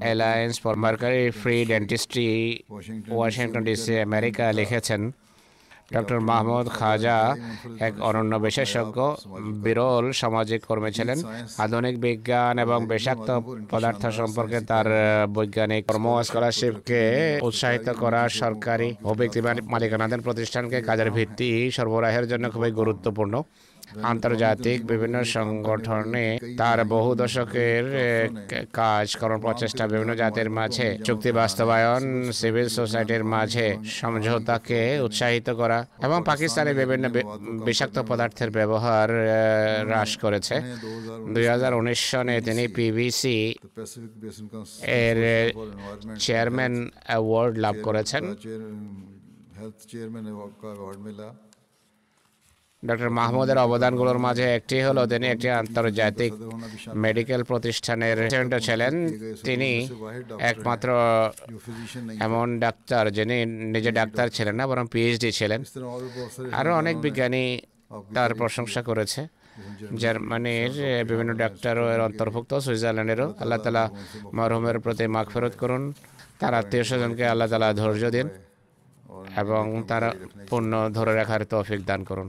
Alliance for Mercury Free Dentistry Washington DC America লিখেছেন ডক্টর মাহমুদ খাজা এক অনন্য বিশেষজ্ঞ বিরল সামাজিক কর্মী ছিলেন আধুনিক বিজ্ঞান এবং বিষাক্ত পদার্থ সম্পর্কে তার বৈজ্ঞানিক কর্ম স্কলারশিপকে উৎসাহিত করা সরকারি ও ব্যক্তি মালি- মালিকানাধীন প্রতিষ্ঠানকে কাজের ভিত্তি সরবরাহের জন্য খুবই গুরুত্বপূর্ণ আন্তর্জাতিক বিভিন্ন সংগঠনে তার বহু দশকের কাজ করার প্রচেষ্টা বিভিন্ন জাতির মাঝে চুক্তি বাস্তবায়ন সিভিল সোসাইটির মাঝে সমঝোতাকে উৎসাহিত করা এবং পাকিস্তানে বিভিন্ন বিষাক্ত পদার্থের ব্যবহার হ্রাস করেছে। দুই সনে তিনি পিবিসি এর চেয়ারম্যান অ্যাওয়ার্ড লাভ করেছেন। হেলথ চেয়ারম্যান ডক্টর মাহমুদের অবদানগুলোর মাঝে একটি হলো, তিনি একটি আন্তর্জাতিক মেডিকেল প্রতিষ্ঠানের প্রেসিডেন্টও ছিলেন। তিনি একমাত্র এমন ডাক্তার যিনি নিজে ডাক্তার ছিলেন না, বরং পিএইচডি ছিলেন। আরও অনেক বিজ্ঞানী তার প্রশংসা করেছে। জার্মানির বিভিন্ন ডাক্তারও এর অন্তর্ভুক্ত, সুইজারল্যান্ডেরও। আল্লাহ তালা মরহুমের প্রতি মাখ ফেরত করুন। তার আত্মীয় স্বজনকে আল্লাহ তালা ধৈর্য দিন এবং তার পূর্ণ ধরে রাখার তৌফিক দান করুন।